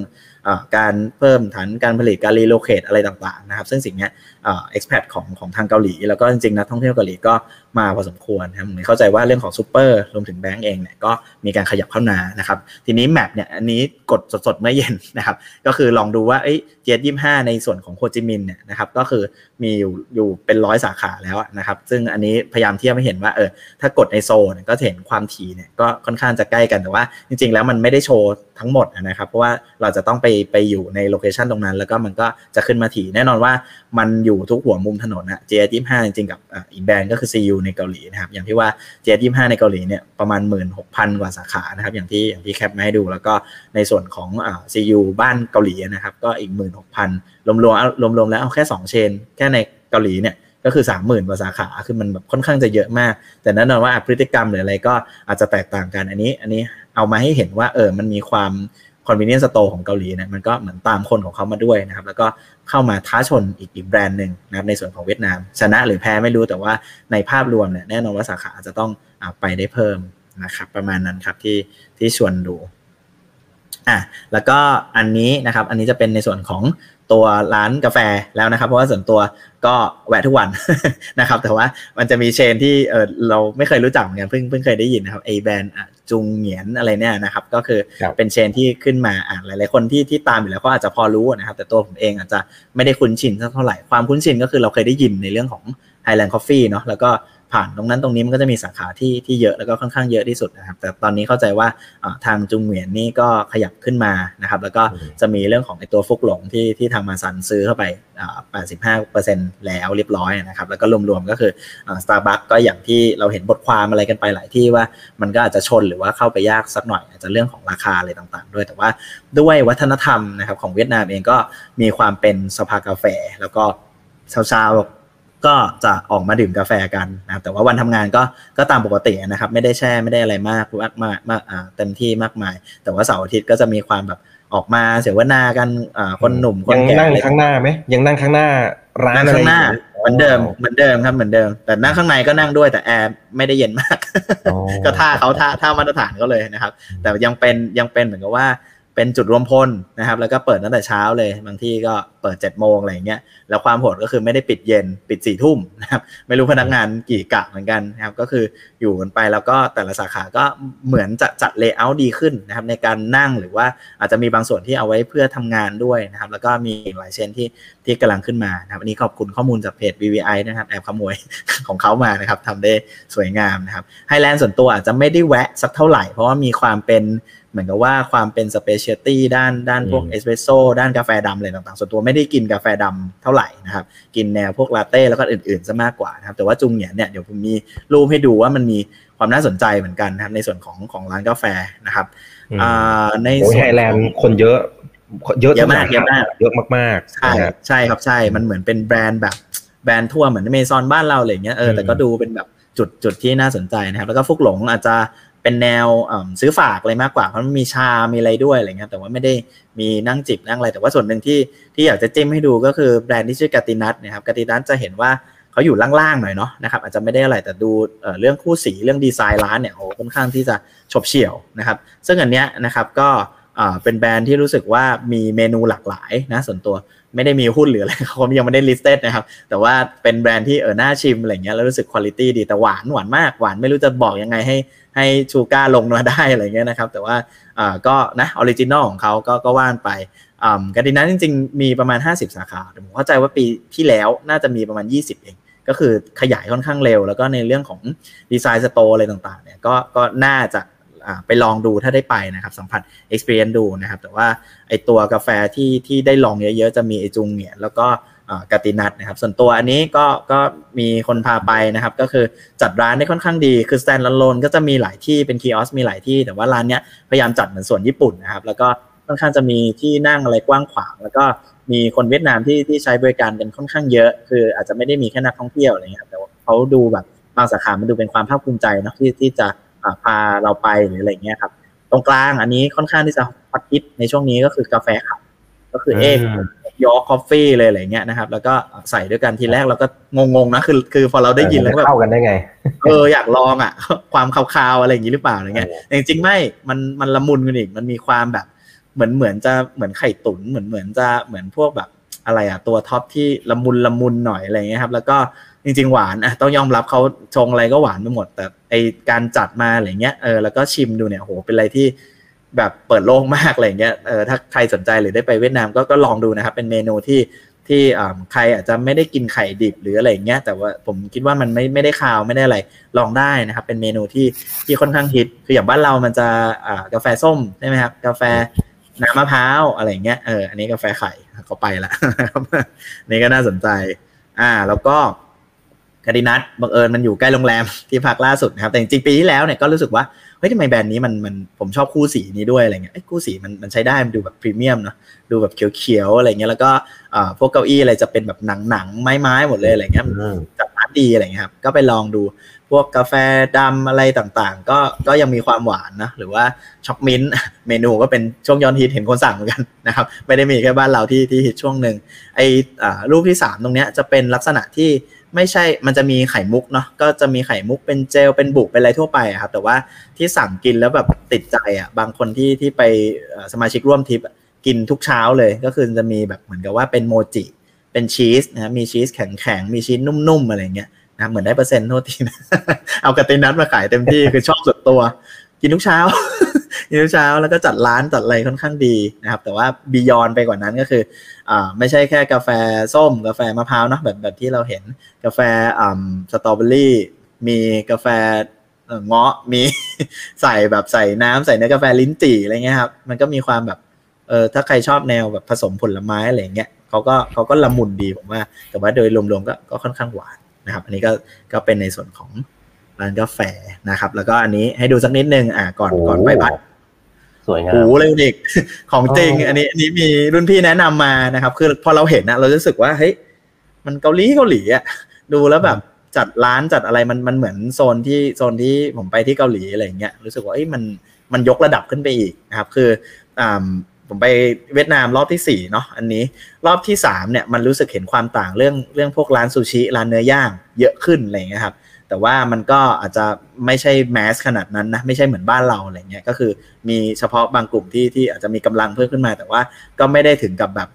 การเพิ่มฐานการผลิตการ relocate อะไรต่างๆนะครับซึ่งสิ่งนี้ expat ของของทางเกาหลี แล้วก็จริงๆนะท่องเที่ยวเกาหลีก็มาพอสมควรนะครับผมเข้าใจว่าเรื่องของซูเปอร์รวมถึงแบงก์เองเนี่ยก็มีการขยับเข้ามานะครับ ทีนี้ map เนี่ยอันนี้กดสดๆเมื่อเย็นนะครับ ก็คือลองดูว่าเอ้ย GS25ในส่วนของโฮจิมินห์เนี่ยนะครับก็คือมีอยู่อยู่เป็นร้อยสาขาแล้วนะครับ ซึ่งอันนี้พยายามเทียบให้เห็นว่าเออถ้ากดในโซนก็เห็นความถี่เนี่ยก็ค่อนข้างจะใกล้กันแต่ว่า จริง ๆ แล้วมันไม่ได้โชว์ทั้งหมดนะครับ เพราะว่าเราจะต้องไปไปอยู่ในโลเคชันตรงนั้น แล้วก็มันก็จะขึ้นมาถี่แน่นอนว่ามันอยูู่ทุกหัวมุมถนนนะ JS25 จริงๆกับอีกแบรนด์ก็คือ CU ในเกาหลีนะครับ อย่างที่ว่า JS25 ในเกาหลีเนี่ยประมาณ 16,000 กว่าสาขานะครับ อย่างที่อย่างที่แคปมาให้ดูแล้วก็ในส่วนของอ่า CU บ้านเกาหลีนะครับ ก็อีก 16,000 รวมๆรวมๆแล้วเอาแค่ 2 เชน แค่ในเกาหลีเนี่ยก็คือ 30,000กว่าสาขา คือมันแบบค่อนข้างจะเยอะมาก แต่แน่นอนว่าพฤติกรรมหรืออะไรก็อาจจะแตกต่างกัน อันนี้ อันนี้เอามาให้เห็นว่าเออ มันมีความ convenience store ของเกาหลีเนี่ยมันก็เหมือนตามคนของเขามาด้วยนะครับ แล้วก็เข้ามาท้าชนอีกอีกแบรนด์หนึ่งนะครับในส่วนของเวียดนาม ชนะหรือแพ้ไม่รู้แต่ว่าในภาพรวมเนี่ยแน่นอนว่าสาขาจะต้องอไปได้เพิ่มนะครับ ประมาณนั้นครับที่ที่ชวนดูอะแล้วก็อันนี้นะครับ อันนี้จะเป็นในส่วนของตัวร้านกาแฟแล้วนะครับ เพราะว่าส่วนตัวก็แวะทุกวันนะครับ แต่ว่ามันจะมีเชนที่เออเราไม่เคยรู้จักเหมือนกันเพิ่งเพิ่งเคยได้ยินนะครับไอแบรนด์ จุงเหงียนอะไรเนี่ยนะครับ ก็คือเป็นเชนที่ขึ้นมาอ่าหลายๆคนที่ที่ตามอยู่แล้วก็อาจจะพอรู้นะครับ แต่ตัวผมเองอาจจะไม่ได้คุ้นชินเท่าไหร่ความคุ้นชินก็คือเราเคยได้ยินในเรื่องของ Highland Coffee เนาะแล้วก็ ผ่านตรงนั้นตรงนี้มันก็จะมีสาขาที่ที่เยอะแล้วก็ค่อนข้างเยอะที่สุดนะครับ แต่ตอนนี้เข้าใจว่าทางจุงเหวียนนี่ก็ขยับขึ้นมานะครับ แล้วก็จะมีเรื่องของไอตัวฟุกหลงที่ที่ทางมาซันซื้อเข้าไป 85%แล้วเรียบร้อยนะครับ แล้วก็รวมๆก็คือสตาร์บัคก็อย่างที่เราเห็นบทความอะไรกันไปหลายที่ว่ามันก็อาจจะชนหรือว่าเข้าไปยากสักหน่อย อาจจะเรื่องของราคาอะไรต่างๆ ด้วย แต่ว่าด้วยวัฒนธรรมนะครับของเวียดนามเองก็มีความเป็นสภากาแฟแล้วก็ชาวๆ ก็จะออกมาดื่มกาแฟกันนะครับแต่ว่าวันทำงานก็ก็ตามปกตินะครับ ไม่ได้แช่ไม่ได้อะไรมากมากมากมากอ่าเต็มที่มากมาย แต่ว่าเสาร์อาทิตย์ก็จะมีความแบบออกมาเสวนากันอ่าคนหนุ่มคนแก่ยังนั่งข้างหน้าไหมยังนั่งข้างหน้าร้านข้างหน้าเหมือนเดิมเหมือนเดิมครับเหมือนเดิม แต่นั่งข้างในก็นั่งด้วยแต่แอร์ไม่ได้เย็นมาก ก็ท่าเขาท่าท่ามาตรฐานก็เลยนะครับ แต่ยังเป็นยังเป็นเหมือนกับว่า เป็นจุดรวมพลนะครับ แล้วก็เปิดตั้งแต่เช้าเลย บางที่ก็เปิด7จ็ดโมงอะไรเงี้ยแล้วความโหดก็คือไม่ได้ปิดเย็นปิด4ี่ทุ่มนะครับไม่รู้พนักงานกี่กะเหมือนกันนะครับก็คืออยู่กันไปแล้วก็แต่ละสาขาก็เหมือนจะจัด layer ดีขึ้นนะครับในการนั่งหรือว่าอาจจะมีบางส่วนที่เอาไว้เพื่อทำงานด้วยนะครับ แล้วก็มีหลาย chain ที่ที่กำลังขึ้นมานะครับอันนี้ขอบคุณข้อมูลจากเพจ VVI นะครับแอบขโมยของเขามานะครับทำได้สวยงามนะครับ Highlands ส่วนตัวอาจจะไม่ได้แวะสักเท่าไหร่ เพราะว่ามีความเป็น เหมือนกับว่าความเป็น specialty ด้านด้านพวกเอสเปรสโซ่ด้านกาแฟดำอะไรต่างๆ ส่วนตัวไม่ได้กินกาแฟดำเท่าไหร่นะครับ กินแนวพวกลาเต้แล้วก็อื่นๆซะมากกว่านะครับ แต่ว่าจุงเนี่ยเนี่ยเดี๋ยวผมมีรูปให้ดูว่ามันมีความน่าสนใจเหมือนกันนะครับในส่วนของของร้านกาแฟนะครับในส่วนไทยแลนด์คนเยอะเยอะเยอะมากเยอะมากเยอะมากๆใช่ใช่ครับใช่มันเหมือนเป็นแบรนด์แบบแบรนด์ทั่วเหมือนเมซอนบ้านเราอะไรเงี้ยเออแต่ก็ดูเป็นแบบจุดจุดที่น่าสนใจนะครับ แล้วก็ฟุกหลงอาจจะ เป็นแนวซื้อฝากอะไรมากกว่าเพราะมันมีชา มีอะไรด้วยอะไรเงี้ยแต่ว่าไม่ได้มีนั่งจิบนั่งอะไร แต่ว่าส่วนหนึ่งที่ที่อยากจะจิ้มให้ดูก็คือแบรนด์ที่ชื่อกาตินัทนะครับกาตินัทจะเห็นว่าเขาอยู่ล่างๆหน่อยเนาะนะครับอาจจะไม่ได้อะไรแต่ดูเรื่องคู่สีเรื่องดีไซน์ร้านเนี่ยโอ้ค่อนข้างที่จะฉบเฉี่ยวนะครับ ซึ่งอันเนี้ยนะครับก็เป็นแบรนด์ที่รู้สึกว่ามีเมนูหลากหลายนะส่วนตัวไม่ได้มีหุ้นหรืออะไรเขายังไม่ได้ listed นะครับ แต่ว่าเป็นแบรนด์ที่เออน่าชิมอะไรเงี้ยแล้วรู้สึกคุณภาพดีแต่หวานหวานมากหวานไม่รู้จะบอกยังไงให้ ให้ sugar ลงมาได้อะไรเงี้ยนะครับ แต่ว่าก็นะ original ของเขาก็ก็หวานไปอ่า Katinat จริงๆ มีประมาณ 50 สาขาผมเข้าใจว่าปีที่แล้วน่าจะมีประมาณ 20 เอง ก็คือขยายค่อนข้างเร็ว แล้วก็ในเรื่องของดีไซน์ store อะไรต่างๆเนี่ยก็ก็น่าจะไปลองดูถ้าได้ไปนะครับสัมผัส experience ดูนะครับ แต่ว่าไอตัวกาแฟที่ที่ได้ลองเยอะๆ จะมีไอ Trung เนี่ยแล้วก็ Katinat นะครับ ส่วนตัวอันนี้ก็ก็มีคนพาไปนะครับ ก็คือจัดร้านได้ค่อนข้างดี คือ stand alone ก็จะมีหลายที่เป็นคีออสมีหลายที่ แต่ว่าร้านเนี้ยพยายามจัดเหมือนส่วนญี่ปุ่นนะครับ แล้วก็ค่อนข้างจะมีที่นั่งอะไรกว้างขวาง แล้วก็มีคนเวียดนามที่ที่ใช้บริการกันค่อนข้างเยอะ คืออาจจะไม่ได้มีแค่นักท่องเที่ยวอะไรเงี้ยแต่ว่าเขาดูแบบบางสาขา มันดูเป็นความภาคภูมิใจนะที่ที่จะพาเราไปหรืออะไรเงี้ยครับ ตรงกลางอันนี้ค่อนข้างที่จะฮอตฮิตในช่วงนี้ก็คือกาแฟขับ ก็คือ egg yolk coffee เลยอะไรเงี้ยนะครับ แล้วก็ใส่ด้วยกันทีแรกเราก็งงๆนะคือ คือพอเราได้ยินแล้วแบบเข้ากันได้ไง เอออยากลองอะ ความคาวๆอะไรอย่างนี้หรือเปล่าอะไรเงี้ยจริงๆไม่มันมันละมุนกันอีกมันมีความแบบ เหมือนเหมือนจะเหมือนไข่ตุ๋นเหมือนเหมือนจะเหมือนพวกแบบอะไรอะตัว top ที่ละมุนละมุนหน่อยอะไรเงี้ยครับ แล้วก็จริงๆหวานอะต้องยอมรับเขาชงอะไรก็หวานไปหมด แต่ไอการจัดมาอะไรเงี้ยเออแล้วก็ชิมดูเนี่ยโหเป็นอะไรที่ แบบเปิดโลกมากอะไรเงี้ยเออถ้าใครสนใจหรือได้ไปเวียดนามก็ก็ลองดูนะครับ เป็นเมนูที่ที่ใครอาจจะไม่ได้กินไข่ดิบหรืออะไรเงี้ยแต่ว่าผมคิดว่ามันไม่ไม่ได้คาวไม่ได้อะไรลองได้นะครับ เป็นเมนูที่ที่ค่อนข้างฮิตคืออย่างบ้านเรามันจะอ่ากาแฟส้มใช่ไหมครับกาแฟน้ำมะพร้าวอะไรเงี้ยเอออันนี้กาแฟไข่เขาไปละนี่ก็น่าสนใจ อ่า แล้วก็คาดินัทบังเอิญมันอยู่ใกล้โรงแรมที่พักล่าสุดนะครับ แต่จริงๆปีที่แล้วเนี่ยก็รู้สึกว่า เฮ้ยทำไมแบรนด์นี้มันมันผมชอบคู่สีนี้ด้วยอะไรเงี้ยคู่สีมันมันใช้ได้มันดูแบบพรีเมียมเนาะดูแบบเขียวๆอะไรเงี้ยแล้วก็อ่าพวกเก้าอี้อะไรจะเป็นแบบหนังๆไม้ๆหมดเลยอะไรเงี้ยจัดร้านดีอะไรเงี้ยครับก็ไปลองดูพวกกาแฟดำอะไรต่างๆ ก็ก็ยังมีความหวานนะหรือว่าช็อกมิ้นเมนูก็เป็นช่วงย้อนฮิตเห็นคนสั่งเหมือนกันนะครับไม่ได้มีแค่บ้านเราที่ที่ฮิตช่วงหนึ่งไออ่ารูปที่ 3 ตรงเนี้ยจะเป็นลักษณะที่ ไม่ใช่มันจะมีไข่มุกเนาะก็จะมีไข่มุกเป็นเจลเป็นบุกเป็นอะไรทั่วไปครับ แต่ว่าที่สั่งกินแล้วแบบติดใจอะบางคนที่ที่ไปสมาชิกร่วมทริปกินทุกเช้าเลยก็คือจะมีแบบเหมือนกับว่าเป็นโมจิ เป็นชีสนะมีชีสแข็งๆ มีชีสนุ่มๆ อะไรเงี้ยนะเหมือนได้เปอร์เซ็นต์โทษทีนะเอากระตินัทมาขายเต็มที่คือชอบสุดตัว กินทุกเช้า นทุกเช้าแล้วก็จัดร้านจัดอะไรค่อนข้างดีนะครับ แต่ว่าบียอนไปกว่านั้นก็คืออ่าไม่ใช่แค่กาแฟส้ม กาแฟมะพร้าวเนาะแบบแบบที่เราเห็นกาแฟอ่าสตรอเบอรี่มีกาแฟเงาะมีใส่แบบใส่น้ำใส่เนื้อกาแฟลิ้นจี่อะไรเงี้ยครับมันก็มีความแบบเออถ้าใครชอบแนวแบบผสมผลไม้อะไรเงี้ยเขาก็เขาก็ละมุนดีผมว่า แต่ว่าโดยรวมๆก็ก็ค่อนข้างหวานนะครับ อันนี้ก็ก็เป็นในส่วนของร้านกาแฟนะครับ แล้วก็อันนี้ให้ดูสักนิดนึงอ่าก่อนก่อนไปพัด สวยงามโอ้เลยเด็กของจริง อันนี้อันนี้มีรุ่นพี่แนะนำมานะครับ คือพอเราเห็นนะเรารู้สึกว่าเฮ้ยมันเกาหลีเกาหลีอะดูแล้วแบบจัดร้านจัดอะไรมันมันเหมือนโซนที่โซนที่ผมไปที่เกาหลีอะไรเงี้ยรู้สึกว่าเอ้ยมันมันยกระดับขึ้นไปอีกนะครับ คืออ่าผมไปเวียดนามรอบที่สี่เนาะอันนี้รอบที่สามเนี่ยมันรู้สึกเห็นความต่างเรื่องเรื่องพวกร้านซูชิร้านเนื้อย่างเยอะขึ้นอะไรเงี้ยครับ แต่ว่ามันก็อาจจะไม่ใช่ mass ขนาดนั้นนะไม่ใช่เหมือนบ้านเราอะไรเงี้ยก็คือมีเฉพาะบางกลุ่มที่ที่อาจจะมีกำลังเพิ่มขึ้นมา แต่ว่าก็ไม่ได้ถึงกับแบบ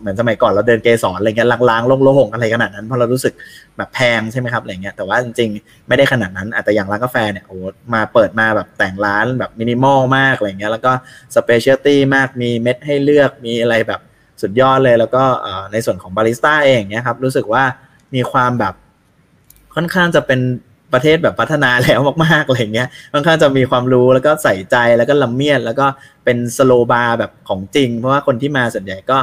เหมือนสมัยก่อนเราเดินเกสรอะไรเงี้ยร้างๆโล่งๆอะไรขนาดนั้นเพราะเรารู้สึกแบบแพงใช่ไหมครับอะไรเงี้ยแต่ว่าจริงๆ ไม่ได้ขนาดนั้นอาจจะอย่างร้านกาแฟเนี่ยโอ้มาเปิดมาแบบแต่งร้านแบบมินิมอลมากอะไรเงี้ยแล้วก็ specialty มากมีเมล็ดให้เลือกมีอะไรแบบสุดยอดเลย แล้วก็ในส่วนของบาริสต้าเองเนี่ยครับรู้สึกว่ามีความแบบ ค่อนข้างจะเป็นประเทศแบบพัฒนาแล้วมากๆอะไรเงี้ยค่อนข้างจะมีความรู้แล้วก็ใส่ใจแล้วก็ละเมียด แล้วก็เป็นสโลบาร์แบบของจริง เพราะว่าคนที่มาส่วนใหญ่ก็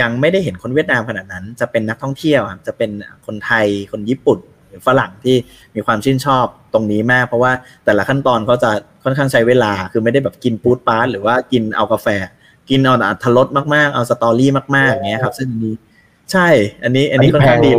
ยังไม่ได้เห็นคนเวียดนามขนาดนั้น จะเป็นนักท่องเที่ยวครับจะเป็นคนไทยคนญี่ปุ่นหรือฝรั่งที่มีความชื่นชอบตรงนี้มาก เพราะว่าแต่ละขั้นตอนเขาจะค่อนข้างใช้เวลาคือไม่ได้แบบกินปูดปาร์ตหรือว่ากินเอากาแฟ กินเอาอัตรสมากๆเอาสตอรี่มากๆอย่างเงี้ยครับ ซึ่งอันนี้ใช่ อันนี้อันนี้ค่อนข้างดี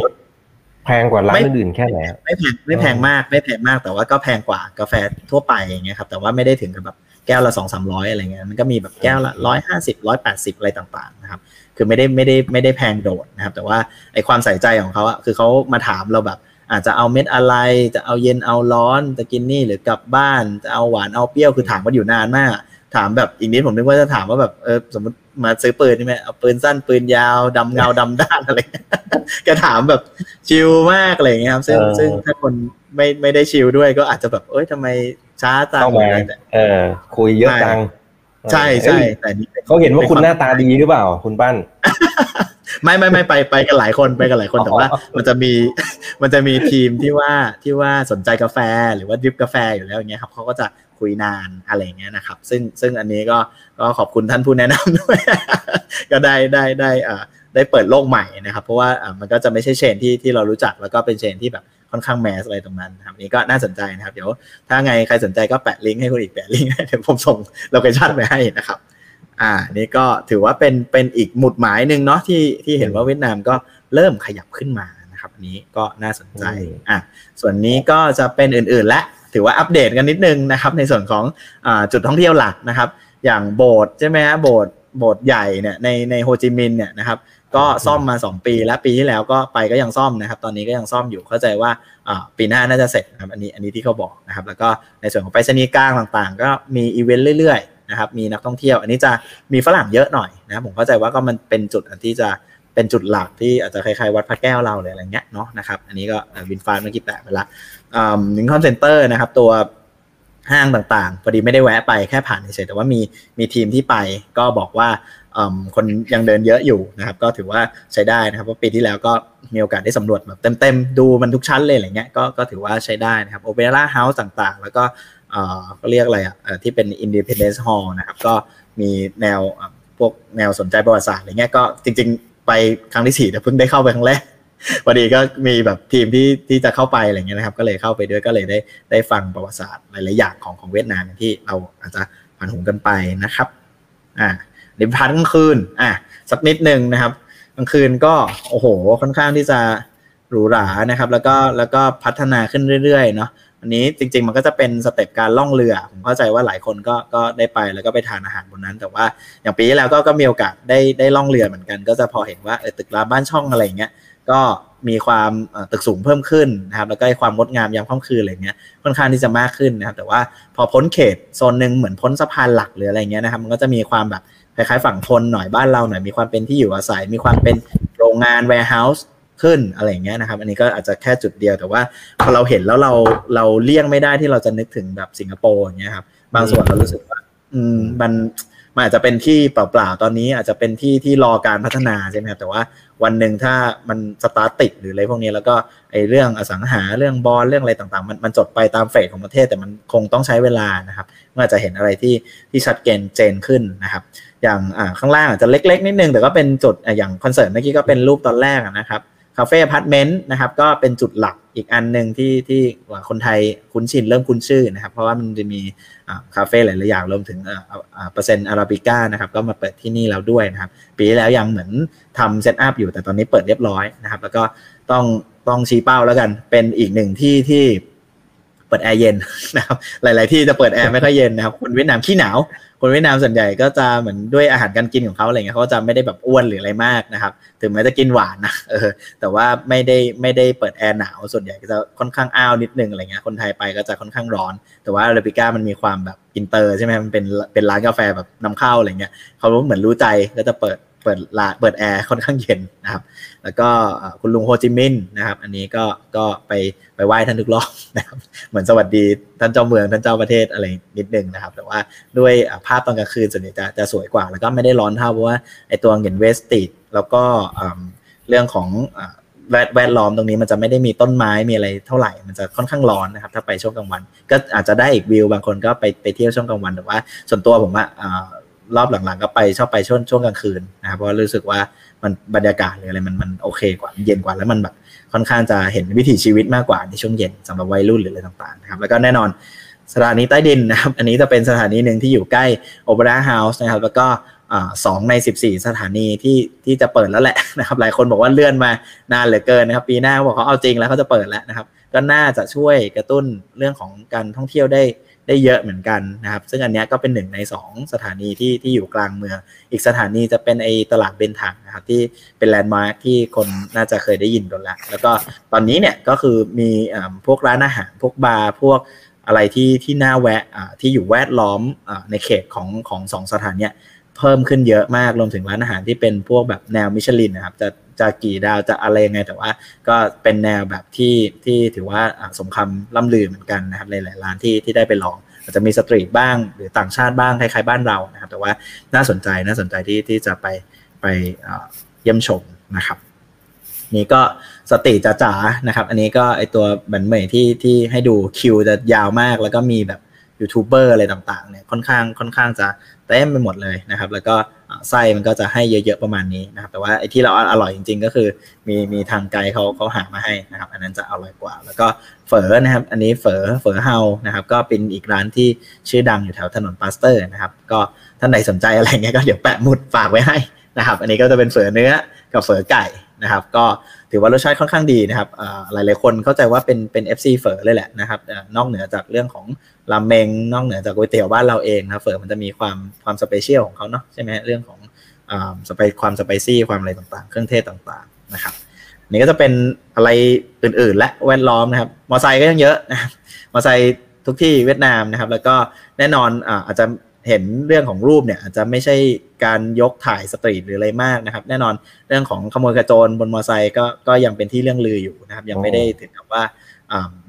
แพงกว่าร้านอื่นแค่ไหนไม่แพงไม่แพงมากไม่แพงมากแต่ว่าก็แพงกว่ากาแฟทั่วไปอย่างเงี้ยครับแต่ว่าไม่ได้ถึงกับแบบแก้วละสองสามร้อยอะไรเงี้ยมันก็มีแบบแก้วละร้อยห้าสิบร้อยแปดสิบอะไรต่างๆนะครับคือไม่ได้ไม่ได้ไม่ได้แพงโดดนะครับ แต่ว่าไอความใส่ใจของเขาอะคือเขามาถามเราแบบอาจจะเอาเม็ดอะไร จะเอาเย็นเอาร้อนจะกินนี่หรือกลับบ้านจะเอาหวานเอาเปรี้ยวคือถามมาอยู่นานมาก ถามแบบอีกนิดผมนึกว่าจะถามว่าแบบเออสมมติ มาซื้อปืนใช่ไหมเอาปืนสั้นปืนยาวดำเงาดำด้านอะไรแกถามแบบชิลมากอะไรเงี้ยครับ ซึ่งซึ่งถ้าคนไม่ไม่ได้ชิลด้วยก็อาจจะแบบเอ้ยทำไมช้าจังต้องมาเออ คุยเยอะจัง ใช่ใช่แต่นี่เขาเห็นว่าคุณหน้าตาดีหรือเปล่า คุณปั้น ไม่ไม่ไม่ไปไปกันหลายคนไปกันหลายคนแต่ว่า มันจะมีมันจะมีทีมที่ว่าที่ว่าสนใจกาแฟหรือว่าดริปกาแฟอยู่แล้วอย่างเงี้ยครับเขาก็จะ คุยนานอะไรเงี้ยนะครับ ซึ่งซึ่งอันนี้ก็ก็ขอบคุณท่านผู้แนะนำด้วย ก็ได้ได้ได้อ่าได้เปิดโลกใหม่นะครับ เพราะว่าอ่ามันก็จะไม่ใช่เชนที่ที่เรารู้จักแล้วก็เป็นเชนที่แบบค่อนข้างแมสอะไรตรงนั้นครับนี้ก็น่าสนใจนะครับ เดี๋ยวถ้าไงใครสนใจก็แปะลิงก์ให้คุณอีกแปะลิงก์ให้เดี๋ยวผมส่งโลเคชั่นไปให้นะครับ อ่า นี่ก็ถือว่าเป็นเป็นอีกหมุดหมายหนึ่งเนาะที่ที่เห็นว่าเวียดนามก็เริ่มขยับขึ้นมานะครับอันนี้ก็น่าสนใจ อะส่วนนี้ก็จะเป็นอื่นๆและ ถือว่าอัปเดตกันนิดนึงนะครับ ในส่วนของอจุดท่องเที่ยวหลักนะครับ อย่างโบสถ์ใช่ไหมฮะโบสถ์โบสถ์ใหญ่เนี่ยในในโฮจิมินห์เนี่ยนะครับก็ซ่อมมา 2 ปีแล้วปีที่แล้วก็ไปก็ยังซ่อมนะครับ ตอนนี้ก็ยังซ่อมอยู่เข้าใจว่าปีหน้าน่าจะเสร็จนะครับอันนี้อันนี้ที่เขาบอกนะครับ แล้วก็ในส่วนของไปรษณีย์กลางต่างๆ ก็มีอีเวนต์เรื่อยๆนะครับมีนักท่องเที่ยว อันนี้จะมีฝรั่งเยอะหน่อยนะครับผมเข้าใจว่าก็มันเป็นจุดที่จะ เป็นจุดหลักที่อาจจะคล้ายๆวัดพระแก้วเราเลยอะไรเงี้ยเนาะนะครับอันนี้ก็วินฟานเมื่อกี้แตะไปละ Vincom Center นะครับ ตัวห้างต่างๆพอดีไม่ได้แวะไปแค่ผ่านเฉยแต่ว่ามีมีทีมที่ไปก็บอกว่าคนยังเดินเยอะอยู่นะครับ ก็ถือว่าใช้ได้นะครับเพราะปีที่แล้วก็มีโอกาสได้สำรวจแบบเต็มๆ ดูมันทุกชั้นเลยอะไรเงี้ยก็ก็ถือว่าใช้ได้นะครับ Opera House ต่างๆ แล้วก็เอ่อก็เรียกอะไรอะที่เป็น Independence Hall นะครับ ก็มีแนวพวกแนวสนใจประวัติศาสตร์อะไรเงี้ยก็จริง ๆ ไปครั้งที่สี่แต่เพิ่งได้เข้าไปครั้งแรกพอดีก็มีแบบทีมที่ที่จะเข้าไปอะไรเงี้ยนะครับ ก็เลยเข้าไปด้วยก็เลยได้ได้ฟังประวัติศาสตร์หลายๆอย่างของของเวียดนามที่เราอาจจะผ่านหูกันไปนะครับอ่าเดี๋ยวพันกลางคืนอะสักนิดหนึ่งนะครับกลางคืนก็โอ้โหค่อนข้างที่จะหรูหรานะครับ แล้วก็แล้วก็พัฒนาขึ้นเรื่อยๆเนาะ อันนี้จริง ๆ มันก็จะเป็นสเต็ปการล่องเรือ ผมเข้าใจว่าหลายคนก็ก็ได้ไปแล้วก็ไปทานอาหารบนนั้น แต่ว่าอย่างปีที่แล้วก็ก็มีโอกาสได้ได้ล่องเรือเหมือนกัน ก็จะพอเห็นว่าเออตึกราบ้านช่องอะไรเงี้ยก็มีความตึกสูงเพิ่มขึ้นนะครับแล้วก็ความงดงามยามค่ำคืนอะไรเงี้ยค่อนข้างที่จะมากขึ้นนะครับแต่ว่าพอพ้นเขตโซนหนึ่งเหมือนพ้นสะพานหลักหรืออะไรเงี้ยนะครับมันก็จะมีความแบบคล้ายๆฝั่งทนหน่อยบ้านเราหน่อยมีความเป็นที่อยู่อาศัย มีความเป็นโรงงาน warehouse ขึ้นอะไรเงี้ยนะครับ อันนี้ก็อาจจะแค่จุดเดียวแต่ว่าพอเราเห็นแล้วเราเราเลี่ยงไม่ได้ที่เราจะนึกถึงแบบสิงคโปร์อย่างเงี้ยครับบางส่วนเรารู้สึกว่า อืมมันมันอาจจะเป็นที่เปล่าๆ ตอนนี้อาจจะเป็นที่ที่รอการพัฒนาใช่ไหมครับ แต่ว่าวันหนึ่งถ้ามันสตาร์ตติดหรืออะไรพวกนี้แล้วก็ไอ้เรื่องอสังหาเรื่องบอลเรื่องอะไรต่างๆ มันมันจดไปตามเฟสของประเทศแต่มันคงต้องใช้เวลานะครับเมื่อจะเห็นอะไรที่ที่ชัดเจนเจนขึ้นนะครับ อย่างข้างล่างอาจจะเล็ก ๆ นิดนึงแต่ก็เป็นจุดอย่างคอนเสิร์ตเมื่อกี้ก็เป็นรูปตอนแรกนะครับ Cafe Apartment นะครับก็เป็นจุดหลักอีกอันหนึ่งที่ที่คนไทยคุ้นชินเริ่มคุ้นชื่อนะครับ เพราะว่ามันจะมีคาเฟ่หลาย ๆ อย่างรวมถึง Percent Arabica นะครับก็มาเปิดที่นี่แล้วด้วยนะครับ ปีที่แล้วยังเหมือนทำ set up อยู่แต่ตอนนี้เปิดเรียบร้อยนะครับ แล้วก็ต้องต้องชี้เป้าแล้วกันเป็นอีกหนึ่งที่ที่ เปิดแอร์เย็นนะครับหลาย ๆ ที่จะเปิดแอร์ไม่ค่อยเย็นนะครับคนเวียดนามขี้หนาว คนเวียดนามส่วนใหญ่ก็จะเหมือนด้วยอาหารการกินของเขาอะไรเงี้ยเขาจะไม่ได้แบบอ้วนหรืออะไรมากนะครับ ถึงแม้จะกินหวานนะเออแต่ว่าไม่ได้ไม่ได้เปิดแอร์หนาวส่วนใหญ่ก็จะค่อนข้างอ้าวนิดนึงอะไรเงี้ยคนไทยไปก็จะค่อนข้างร้อน แต่ว่า Arabica มันมีความแบบอินเตอร์ใช่ไหมมันเป็นเป็นร้านกาแฟแบบนำเข้าอะไรเงี้ยเขาเหมือนรู้ใจก็จะเปิด เปิดลาเปิดแอร์ค่อนข้างเย็นนะครับ แล้วก็คุณลุงโฮจิมินห์นะครับ อันนี้ก็ก็ไปไปไหว้ท่านทุกรอบนะครับเหมือนสวัสดีท่านเจ้าเมืองท่านเจ้าประเทศอะไรนิดนึงนะครับ แต่ว่าด้วยภาพตอนกลางคืนส่วนใหญ่จะจะสวยกว่า แล้วก็ไม่ได้ร้อนเท่าเพราะว่าไอตัวเงินเวสติดแล้วก็เรื่องของแวดแวดล้อมตรงนี้มันจะไม่ได้มีต้นไม้มีอะไรเท่าไหร่ มันจะค่อนข้างร้อนนะครับ ถ้าไปช่วงกลางวัน ก็อาจจะได้อีกวิวบางคนก็ไปไปเที่ยวช่วงกลางวันแต่ว่า ส่วนตัวผมอะ รอบหลังๆ ก็ไปชอบไปช่วงช่วงกลางคืนนะครับเพราะรู้สึกว่ามันบรรยากาศหรืออะไรมันมันโอเคกว่าเย็นกว่าแล้วมันแบบค่อนข้างจะเห็นวิถีชีวิตมากกว่าในช่วงเย็นสำหรับวัยรุ่นหรืออะไรต่างๆนะครับแล้วก็แน่นอนสถานีใต้ดินนะครับ อันนี้จะเป็นสถานีหนึ่งที่อยู่ใกล้โอเปร่าเฮาส์นะครับ แล้วก็สองใน 14 สถานีที่ที่จะเปิดแล้วแหละนะครับ หลายคนบอกว่าเลื่อนมานานเหลือเกินนะครับ ปีหน้าเขาบอกเขาเอาจริงแล้วเขาจะเปิดแล้วนะครับ ก็น่าจะช่วยกระตุ้นเรื่องของการท่องเที่ยวได้ ได้เยอะเหมือนกันนะครับ ซึ่งอันนี้ก็เป็นหนึ่งใน 2 สถานีที่ที่อยู่กลางเมือง อีกสถานีจะเป็นไอตลาดเบนถังนะครับที่เป็นแลนด์มาร์คที่คนน่าจะเคยได้ยินกันแล้วแล้วก็ตอนนี้เนี่ยก็คือมีพวกร้านอาหารพวกบาร์พวกอะไรที่ที่น่าแวะที่อยู่แวดล้อมในเขตของของสองสถานเนี่ยเพิ่มขึ้นเยอะมากรวมถึงร้านอาหารที่เป็นพวกแบบแนวมิชลินนะครับจะจะกี่ดาวจะอะไรยังไงแต่ว่าก็เป็นแนวแบบที่ที่ถือว่าสมคำล่ำลือเหมือนกันนะครับหลายๆร้านที่ที่ได้ไปลอง อาจจะมีสตรีทบ้างหรือต่างชาติบ้างคล้ายๆบ้านเรานะครับ แต่ว่าน่าสนใจน่าสนใจที่ที่จะไปไปเยี่ยมชมนะครับนี่ก็สติจ๋าๆนะครับ อันนี้ก็ไอตัวบันเหมยที่ที่ให้ดูคิวจะยาวมาก แล้วก็มีแบบยูทูบเบอร์อะไรต่างๆเนี่ยค่อนข้างค่อนข้างจะเต็มไปหมดเลยนะครับ แล้วก็ ไส้มันก็จะให้เยอะๆประมาณนี้นะครับ แต่ว่าไอ้ที่เราอร่อยจริง ๆ ก็คือ มีมีทางไกลเขาเขาหามาให้นะครับ อันนั้นจะอร่อยกว่า แล้วก็เฝอนะครับ อันนี้เฝอเฝอ Hòa นะครับ ก็เป็นอีกร้านที่ชื่อดังอยู่แถวถนน Pasteur นะครับ ก็ท่านใดสนใจอะไรเงี้ยก็เดี๋ยวแปะหมุดฝากไว้ให้นะครับ อันนี้ก็จะเป็นเฝอเนื้อกับเฝอไก่นะครับ ก็ ถือว่ารสชาติค่อนข้างดีนะครับหลายหลายคนเข้าใจว่าเป็นเป็น FC เฝอเลยแหละนะครับนอกเหนือจากเรื่องของราเมงนอกเหนือจากก๋วยเตี๋ยวบ้านเราเองนะเฝอมันจะมีความความ special ของเขาเนาะใช่ไหมเรื่องของ spi ความ spicy ความอะไรต่างๆ เครื่องเทศต่างๆนะครับนี่ก็จะเป็นอะไรอื่นๆ และแวดล้อมนะครับ มอไซค์ก็ยังเยอะนะมอไซค์ทุกที่เวียดนามนะครับ แล้วก็แน่นอนอาจจะ เห็นเรื่องของรูปเนี่ยอาจจะไม่ใช่การยกถ่ายสตรีทหรืออะไรมากนะครับ แน่นอนเรื่องของขโมยกระโจนบนมอไซค์ก็ก็ยังเป็นที่เรื่องลืออยู่นะครับ ยังไม่ได้ถึงกับว่า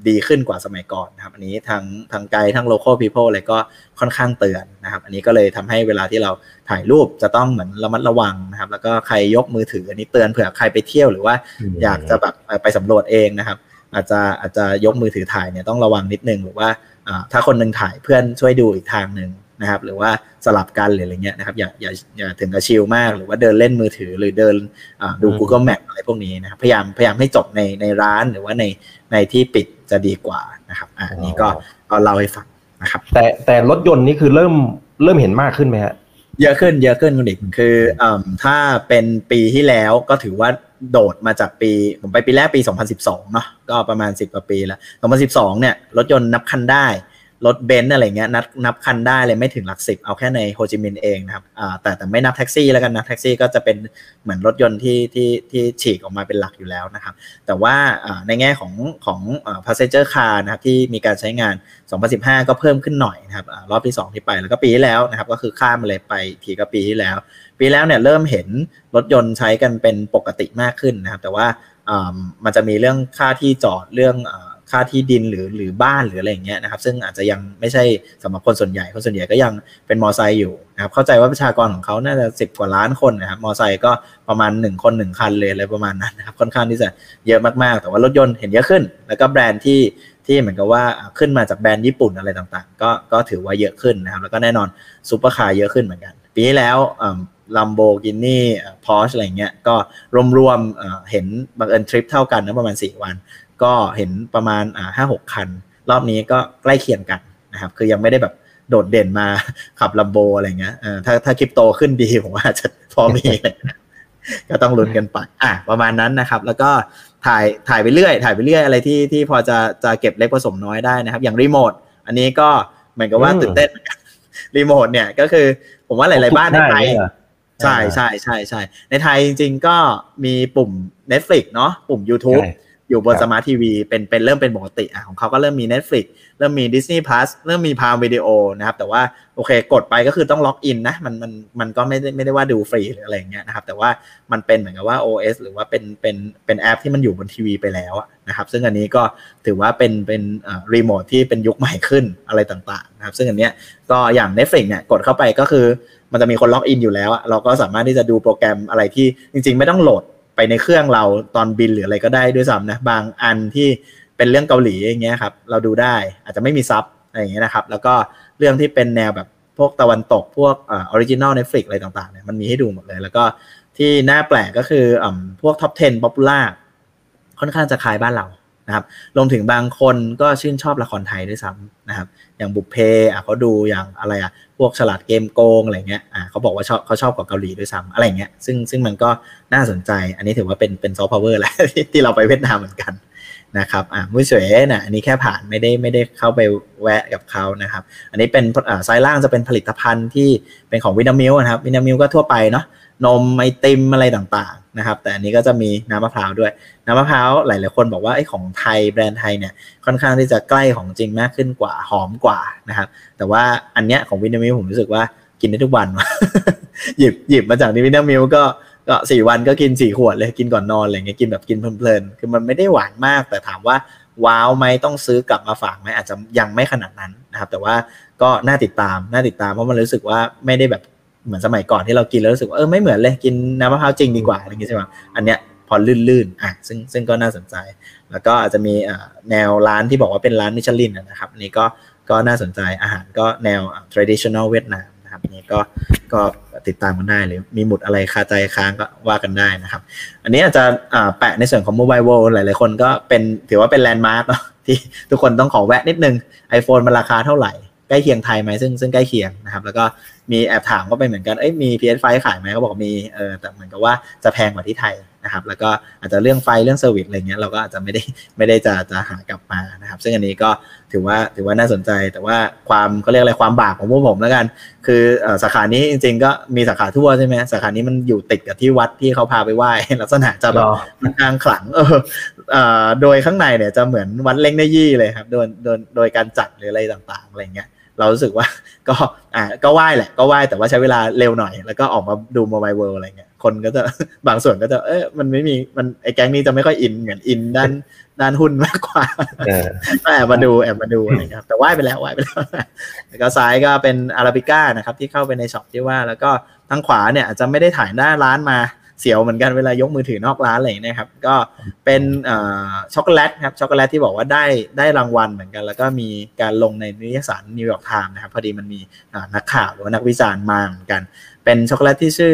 ดีขึ้นกว่าสมัยก่อนนะครับ อันนี้ทางทางไกด์ทั้ง local people อะไรก็ค่อนข้างเตือนนะครับ อันนี้ก็เลยทำให้เวลาที่เราถ่ายรูปจะต้องเหมือนระมัดระวังนะครับ แล้วก็ใครยกมือถืออันนี้เตือนเผื่อใครไปเที่ยวหรือว่าอยากจะแบบไปสำรวจเองนะครับ อาจจะอาจจะยกมือถือถ่ายเนี่ยต้องระวังนิดนึงหรือว่าถ้าคนนึงถ่ายเพื่อนช่วยดูอีกทางหนึ่ง นะครับหรือว่าสลับกันหรืออะไรเงี้ยนะครับอย่าอย่าอย่าถึงกับชิลมากหรือว่าเดินเล่นมือถือหรือเดินดู Google Map อะไรพวกนี้นะครับพยายามพยายามให้จบในในร้านหรือว่าในในที่ปิดจะดีกว่านะครับอันนี้ก็ก็เล่าให้ฟังนะครับแต่แต่รถยนต์นี่คือเริ่มเริ่มเห็นมากขึ้นไหมฮะเยอะขึ้นเยอะขึ้นคุณดิคืออ่ถ้าเป็นปีที่แล้วก็ถือว่าโดดมาจากปี ผมไปปีแรกปี 2012 เนาะก็ประมาณ 10 กว่าปีแล้ว 2012 เนี่ย รถยนต์นับคันได้ รถเบนซ์อะไรเงี้ยนับนับคันได้เลยไม่ถึงหลักสิบเอาแค่ในโฮจิมินห์เองนะครับแต่แต่ไม่นับแท็กซี่แล้วกันนะแท็กซี่ก็จะเป็นเหมือนรถยนต์ที่ที่ที่ฉีกออกมาเป็นหลักอยู่แล้วนะครับ แต่ว่าในแง่ของของอ่า passenger car นะครับที่มีการใช้งาน 2015 ก็เพิ่มขึ้นหน่อยนะครับรอบที่ 2 ที่ไปแล้วก็ปีที่แล้วนะครับก็คือข้ามมาเลยไปทีก็ปีที่แล้ว ปีแล้วเนี่ยเริ่มเห็นรถยนต์ใช้กันเป็นปกติมากขึ้นนะครับแต่ว่ามันจะมีเรื่องค่าที่จอดเรื่อง ค่าที่ดินหรือหรือบ้านหรืออะไรอย่างเงี้ยนะครับซึ่งอาจจะยังไม่ใช่สำหรับคนส่วนใหญ่คนส่วนใหญ่ก็ยังเป็นมอไซค์อยู่นะครับเข้าใจว่าประชากรของเขาน่าจะสิบกว่าล้านคนนะครับมอไซค์ก็ประมาณ 1 คน 1 คันเลยอะไรประมาณนั้นนะครับค่อนข้างที่จะเยอะมากๆ แต่ว่ารถยนต์เห็นเยอะขึ้น แล้วก็แบรนด์ที่ที่เหมือนกับว่าขึ้นมาจากแบรนด์ญี่ปุ่นอะไรต่างๆ ก็ก็ถือว่าเยอะขึ้นนะครับแล้วก็แน่นอนซูเปอร์คาร์เยอะขึ้นเหมือนกัน ปีที่แล้ว Lamborghini Porsche อะไรเงี้ยก็รวมๆเห็นบังเอิญทริปเท่ากันนะประมาณ 4 วัน ก็เห็นประมาณอ่าห้าหกคัน รอบนี้ก็ใกล้เคียงกันนะครับคือยังไม่ได้แบบโดดเด่นมาขับ Lambo อะไรเงี้ยถ้าถ้าคริปโตขึ้นดีผมว่าจะพอมีก็ต้องลุ้นกันไปอะประมาณนั้นนะครับ แล้วก็ถ่ายถ่ายไปเรื่อย ถ่ายไปเรื่อยอะไรที่ที่พอจะจะเก็บเล็กผสมน้อยได้นะครับ อย่างรีโมทอันนี้ก็เหมือนกับว่าตื่นเต้นรีโมทเนี่ยก็คือผมว่าหลาย ๆ บ้านในไทยใช่ใช่ใช่ใช่ในไทยจริง ๆ ก็มีปุ่ม Netflix เนาะปุ่ม YouTube อยู่บนสมาร์ททีวีเป็นเป็นเริ่มเป็นปกติอะของเขาก็เริ่มมี Netflix เริ่มมี Disney Plus เริ่มมี Prime Video นะครับ แต่ว่าโอเคกดไปก็คือต้องล็อกอินนะ มันมันมันก็ไม่ได้ไม่ได้ว่าดูฟรีหรืออะไรเงี้ยนะครับ แต่ว่ามันเป็นเหมือนกับว่า OS หรือว่าเป็นเป็นเป็นแอปที่มันอยู่บนทีวีไปแล้วนะครับ ซึ่งอันนี้ก็ถือว่าเป็นเป็นรีโมทที่เป็นยุคใหม่ขึ้นอะไรต่างๆนะครับ ซึ่งอันเนี้ยก็อย่าง Netflix เนี่ยกดเข้าไปก็คือมันจะมีคนล็อกอินอยู่แล้วเราก็สามารถที่จะดูโปรแกรมอะไรที่จริง ๆ ไม่ต้องโหลด ไปในเครื่องเราตอนบินหรืออะไรก็ได้ด้วยซ้ำนะบางอันที่เป็นเรื่องเกาหลีอย่างเงี้ยครับเราดูได้อาจจะไม่มีซับอะไรอย่างเงี้ยนะครับ แล้วก็เรื่องที่เป็นแนวแบบพวกตะวันตกพวก original Netflix อะไรต่างๆเนี่ยมันมีให้ดูหมดเลย แล้วก็ที่น่าแปลกก็คือพวก top 10 popular ค่อนข้างจะคล้ายบ้านเรา นะครับรวมถึงบางคนก็ชื่นชอบละครไทยด้วยซ้ำนะครับ อย่างบุพเพอะเขาดูอย่างอะไรอะพวกฉลาดเกมโกงอะไรเงี้ยอะเขาบอกว่าชอบเขาชอบกว่าเกาหลีด้วยซ้ำอะไรเงี้ยซึ่งซึ่งมันก็น่าสนใจ อันนี้ถือว่าเป็นเป็นซอฟต์พาวเวอร์แหละที่เราไปเวียดนามเหมือนกันนะครับอะมุมสวยนะอันนี้แค่ผ่านไม่ได้ไม่ได้เข้าไปแวะกับเขานะครับ อันนี้เป็นอ่าซ้ายล่างจะเป็นผลิตภัณฑ์ที่เป็นของ Vinamilk นะครับ Vinamilk ก็ทั่วไปเนาะ นมไอติมอะไรต่างๆนะครับ แต่อันนี้ก็จะมีน้ำมะพร้าวด้วย น้ำมะพร้าวหลายๆคนบอกว่าไอ้ของไทยแบรนด์ไทยเนี่ยค่อนข้างที่จะใกล้ของจริงมากขึ้นกว่าหอมกว่านะครับ แต่ว่าอันเนี้ยของ Vinamilk ผมรู้สึกว่ากินได้ทุกวัน หยิบหยิบมาจากนิ Vinamilk ก็ก็สี่วันก็กินสี่ขวดเลยกินก่อนนอนอะไรเงี้ยกินแบบกินเพลินๆคือมันไม่ได้หวานมาก แต่ถามว่าว้าวไหมต้องซื้อกลับมาฝากไหมอาจจะยังไม่ขนาดนั้นนะครับ แต่ว่าก็น่าติดตามน่าติดตามเพราะมันรู้สึกว่าไม่ได้แบบ เหมือนสมัยก่อนที่เรากินแล้วรู้สึกว่าเออไม่เหมือนเลยกินน้ำมะพร้าวจริงดีกว่าอะไรเงี้ยใช่ไหมอันเนี้ยพอลื่นๆอะซึ่งซึ่งก็น่าสนใจ แล้วก็อาจจะมีแนวร้านที่บอกว่าเป็นร้านมิชลินนะครับนนี้ก็ก็น่าสนใจอาหารก็แนว traditional เวียดนามนะครับนี่ก็ก็ติดตามกันได้หรือมีหมุดอะไรคาใจค้างก็ว่ากันได้นะครับ อันนี้อาจจะแปะในส่วนของ Mobile World หลายๆคนก็เป็นถือว่าเป็นแลนด์มาร์กเนาะที่ทุกคนต้องขอแวะนิดนึง iPhone มันราคาเท่าไหร่ ใกล้เคียงไทยไหมซึ่งซึ่งใกล้เคียงนะครับ แล้วก็มีแอบถามก็ไปเหมือนกันเอ้ยมี PS5 ขายไหมเขาบอกมีเออแต่เหมือนกับว่าจะแพงกว่าที่ไทยนะครับ แล้วก็อาจจะเรื่องไฟเรื่อง service อะไรเงี้ยเราก็อาจจะไม่ได้ไม่ได้จะจะหิ้วกลับมานะครับ ซึ่งอันนี้ก็ถือว่าถือว่าน่าสนใจแต่ว่าความเขาเรียกอะไรความบาปของพวกผมแล้วกัน คือสาขานี้จริง ๆ ก็มีสาขาทั่วใช่ไหมสาขานี้มันอยู่ติดกับที่วัดที่เขาพาไปไหว้ลักษณะจะแบบมันกลางขลังเออโดยข้างในเนี่ยจะเหมือนวัดเล่งได้ยี่เลยครับโดยโดยโดยการจัดหรืออะไรต่างๆอะไรเงี้ย เรารู้สึกว่าก็อ่าก็ไหว้แหละก็ไหว้แต่ว่าใช้เวลาเร็วหน่อย แล้วก็ออกมาดู Mobile World อะไรเงี้ยคนก็จะบางส่วนก็จะเอ้ยมันไม่มีมันไอ้แก๊งนี้จะไม่ค่อยอินเหมือนอินด้านด้านหุ้นมากกว่าแอบมาดูแอบมาดูอะไรครับแต่ไหว้ไปแล้วไหว้ไปแล้วแล้วก็ซ้ายก็เป็น Arabica นะครับที่เข้าไปในช็อปที่ว่าแล้วก็ทางขวาเนี่ยอาจจะไม่ได้ถ่ายหน้าร้านมา เสียวเหมือนกันเวลายกมือถือนอกร้านอะไรนะครับ ก็เป็นช็อกโกแลตครับช็อกโกแลตที่บอกว่าได้ได้รางวัลเหมือนกัน แล้วก็มีการลงในนิตยสาร New York Times นะครับพอดีมันมีนักข่าวหรือว่านักวิจารณ์มาเหมือนกัน เป็นช็อกโกแลตที่ชื่อ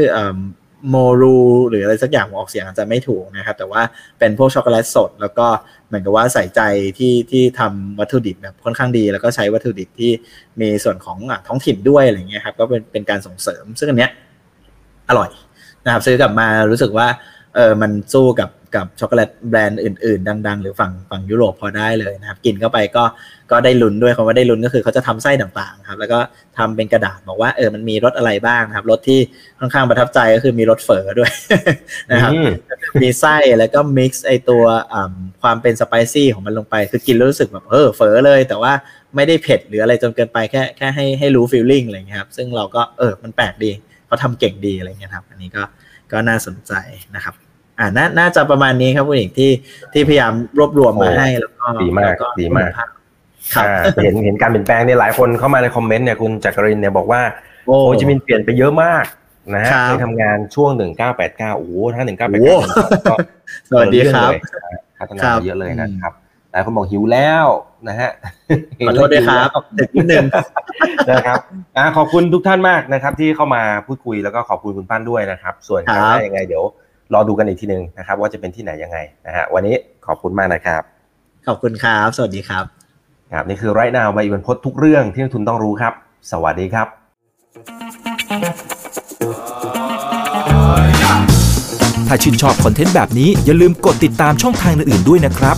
โมรูหรืออะไรสักอย่างออกเสียงอาจจะไม่ถูกนะครับ แต่ว่าเป็นพวกช็อกโกแลตสด แล้วก็เหมือนกับว่าใส่ใจที่ที่ทำวัตถุดิบแบบค่อนข้างดี แล้วก็ใช้วัตถุดิบที่มีส่วนของท้องถิ่นด้วยอะไรเงี้ยครับก็เป็นเป็นการส่งเสริม ซึ่งอันเนี้ยอร่อย นะครับซื้อกลับมารู้สึกว่าเออมันสู้กับกับช็อกโกแลตแบรนด์อื่นๆ ดัง ๆ หรือฝั่งฝั่งยุโรปพอได้เลยนะครับ กินเข้าไปก็ก็ได้ลุ้นด้วยคำว่าได้ลุ้นก็คือเขาจะทำไส้ต่างๆครับ แล้วก็ทำเป็นกระดาษบอกว่าเออมันมีรสอะไรบ้างครับรสที่ค่อนข้างประทับใจก็คือมีรสเฝอด้วยนะครับมีไส้แล้วก็มิกซ์ไอตัวความเป็นสไปซี่ของมันลงไปคือกินแล้วรู้สึกแบบเออเฝอเลย แต่ว่าไม่ได้เผ็ดหรืออะไรจนเกินไปแค่แค่ให้ให้รู้ฟีลลิ่งอะไรเงี้ยครับซึ่งเราก็เออมันแปลกดี เขาทำเก่งดีอะไรเงี้ยครับ อันนี้ก็ก็น่าสนใจนะครับ อ่าน่าจะประมาณนี้ครับคุณเอกที่ที่พยายามรวบรวมมาให้แล้วก็ดีมากดีมากครับเห็นเห็นการเปลี่ยนแปลงเนี่ยหลายคนเข้ามาในคอมเมนต์เนี่ยคุณจักรินเนี่ยบอกว่าโอ้จิมินเปลี่ยนไปเยอะมากนะฮะเคยทำงานช่วงหนึ่งเก้าแปดเก้าโอ้ถ้าหนึ่งเก้าแปดเก้าก็สวัสดีครับพัฒนาเยอะเลยนะครับหลายคนบอกหิวแล้ว นะฮะขอโทษด้วยครับนิดนึงนะครับขอบคุณทุกท่านมากนะครับ ที่เข้ามาพูดคุยแล้วก็ขอบคุณคุณปั้นด้วยนะครับ ส่วนครั้งหน้ายังไงเดี๋ยวรอดูกันอีกทีหนึ่งนะครับ ว่าจะเป็นที่ไหนยังไงนะฮะวันนี้ขอบคุณมากนะครับ ขอบคุณครับ สวัสดีครับครับนี่คือไรนาวใบอิบันพดทุกเรื่องที่นักทุนต้องรู้ครับ สวัสดีครับ ถ้าชื่นชอบคอนเทนต์แบบนี้อย่าลืมกดติดตามช่องทางอื่นๆด้วยนะครับ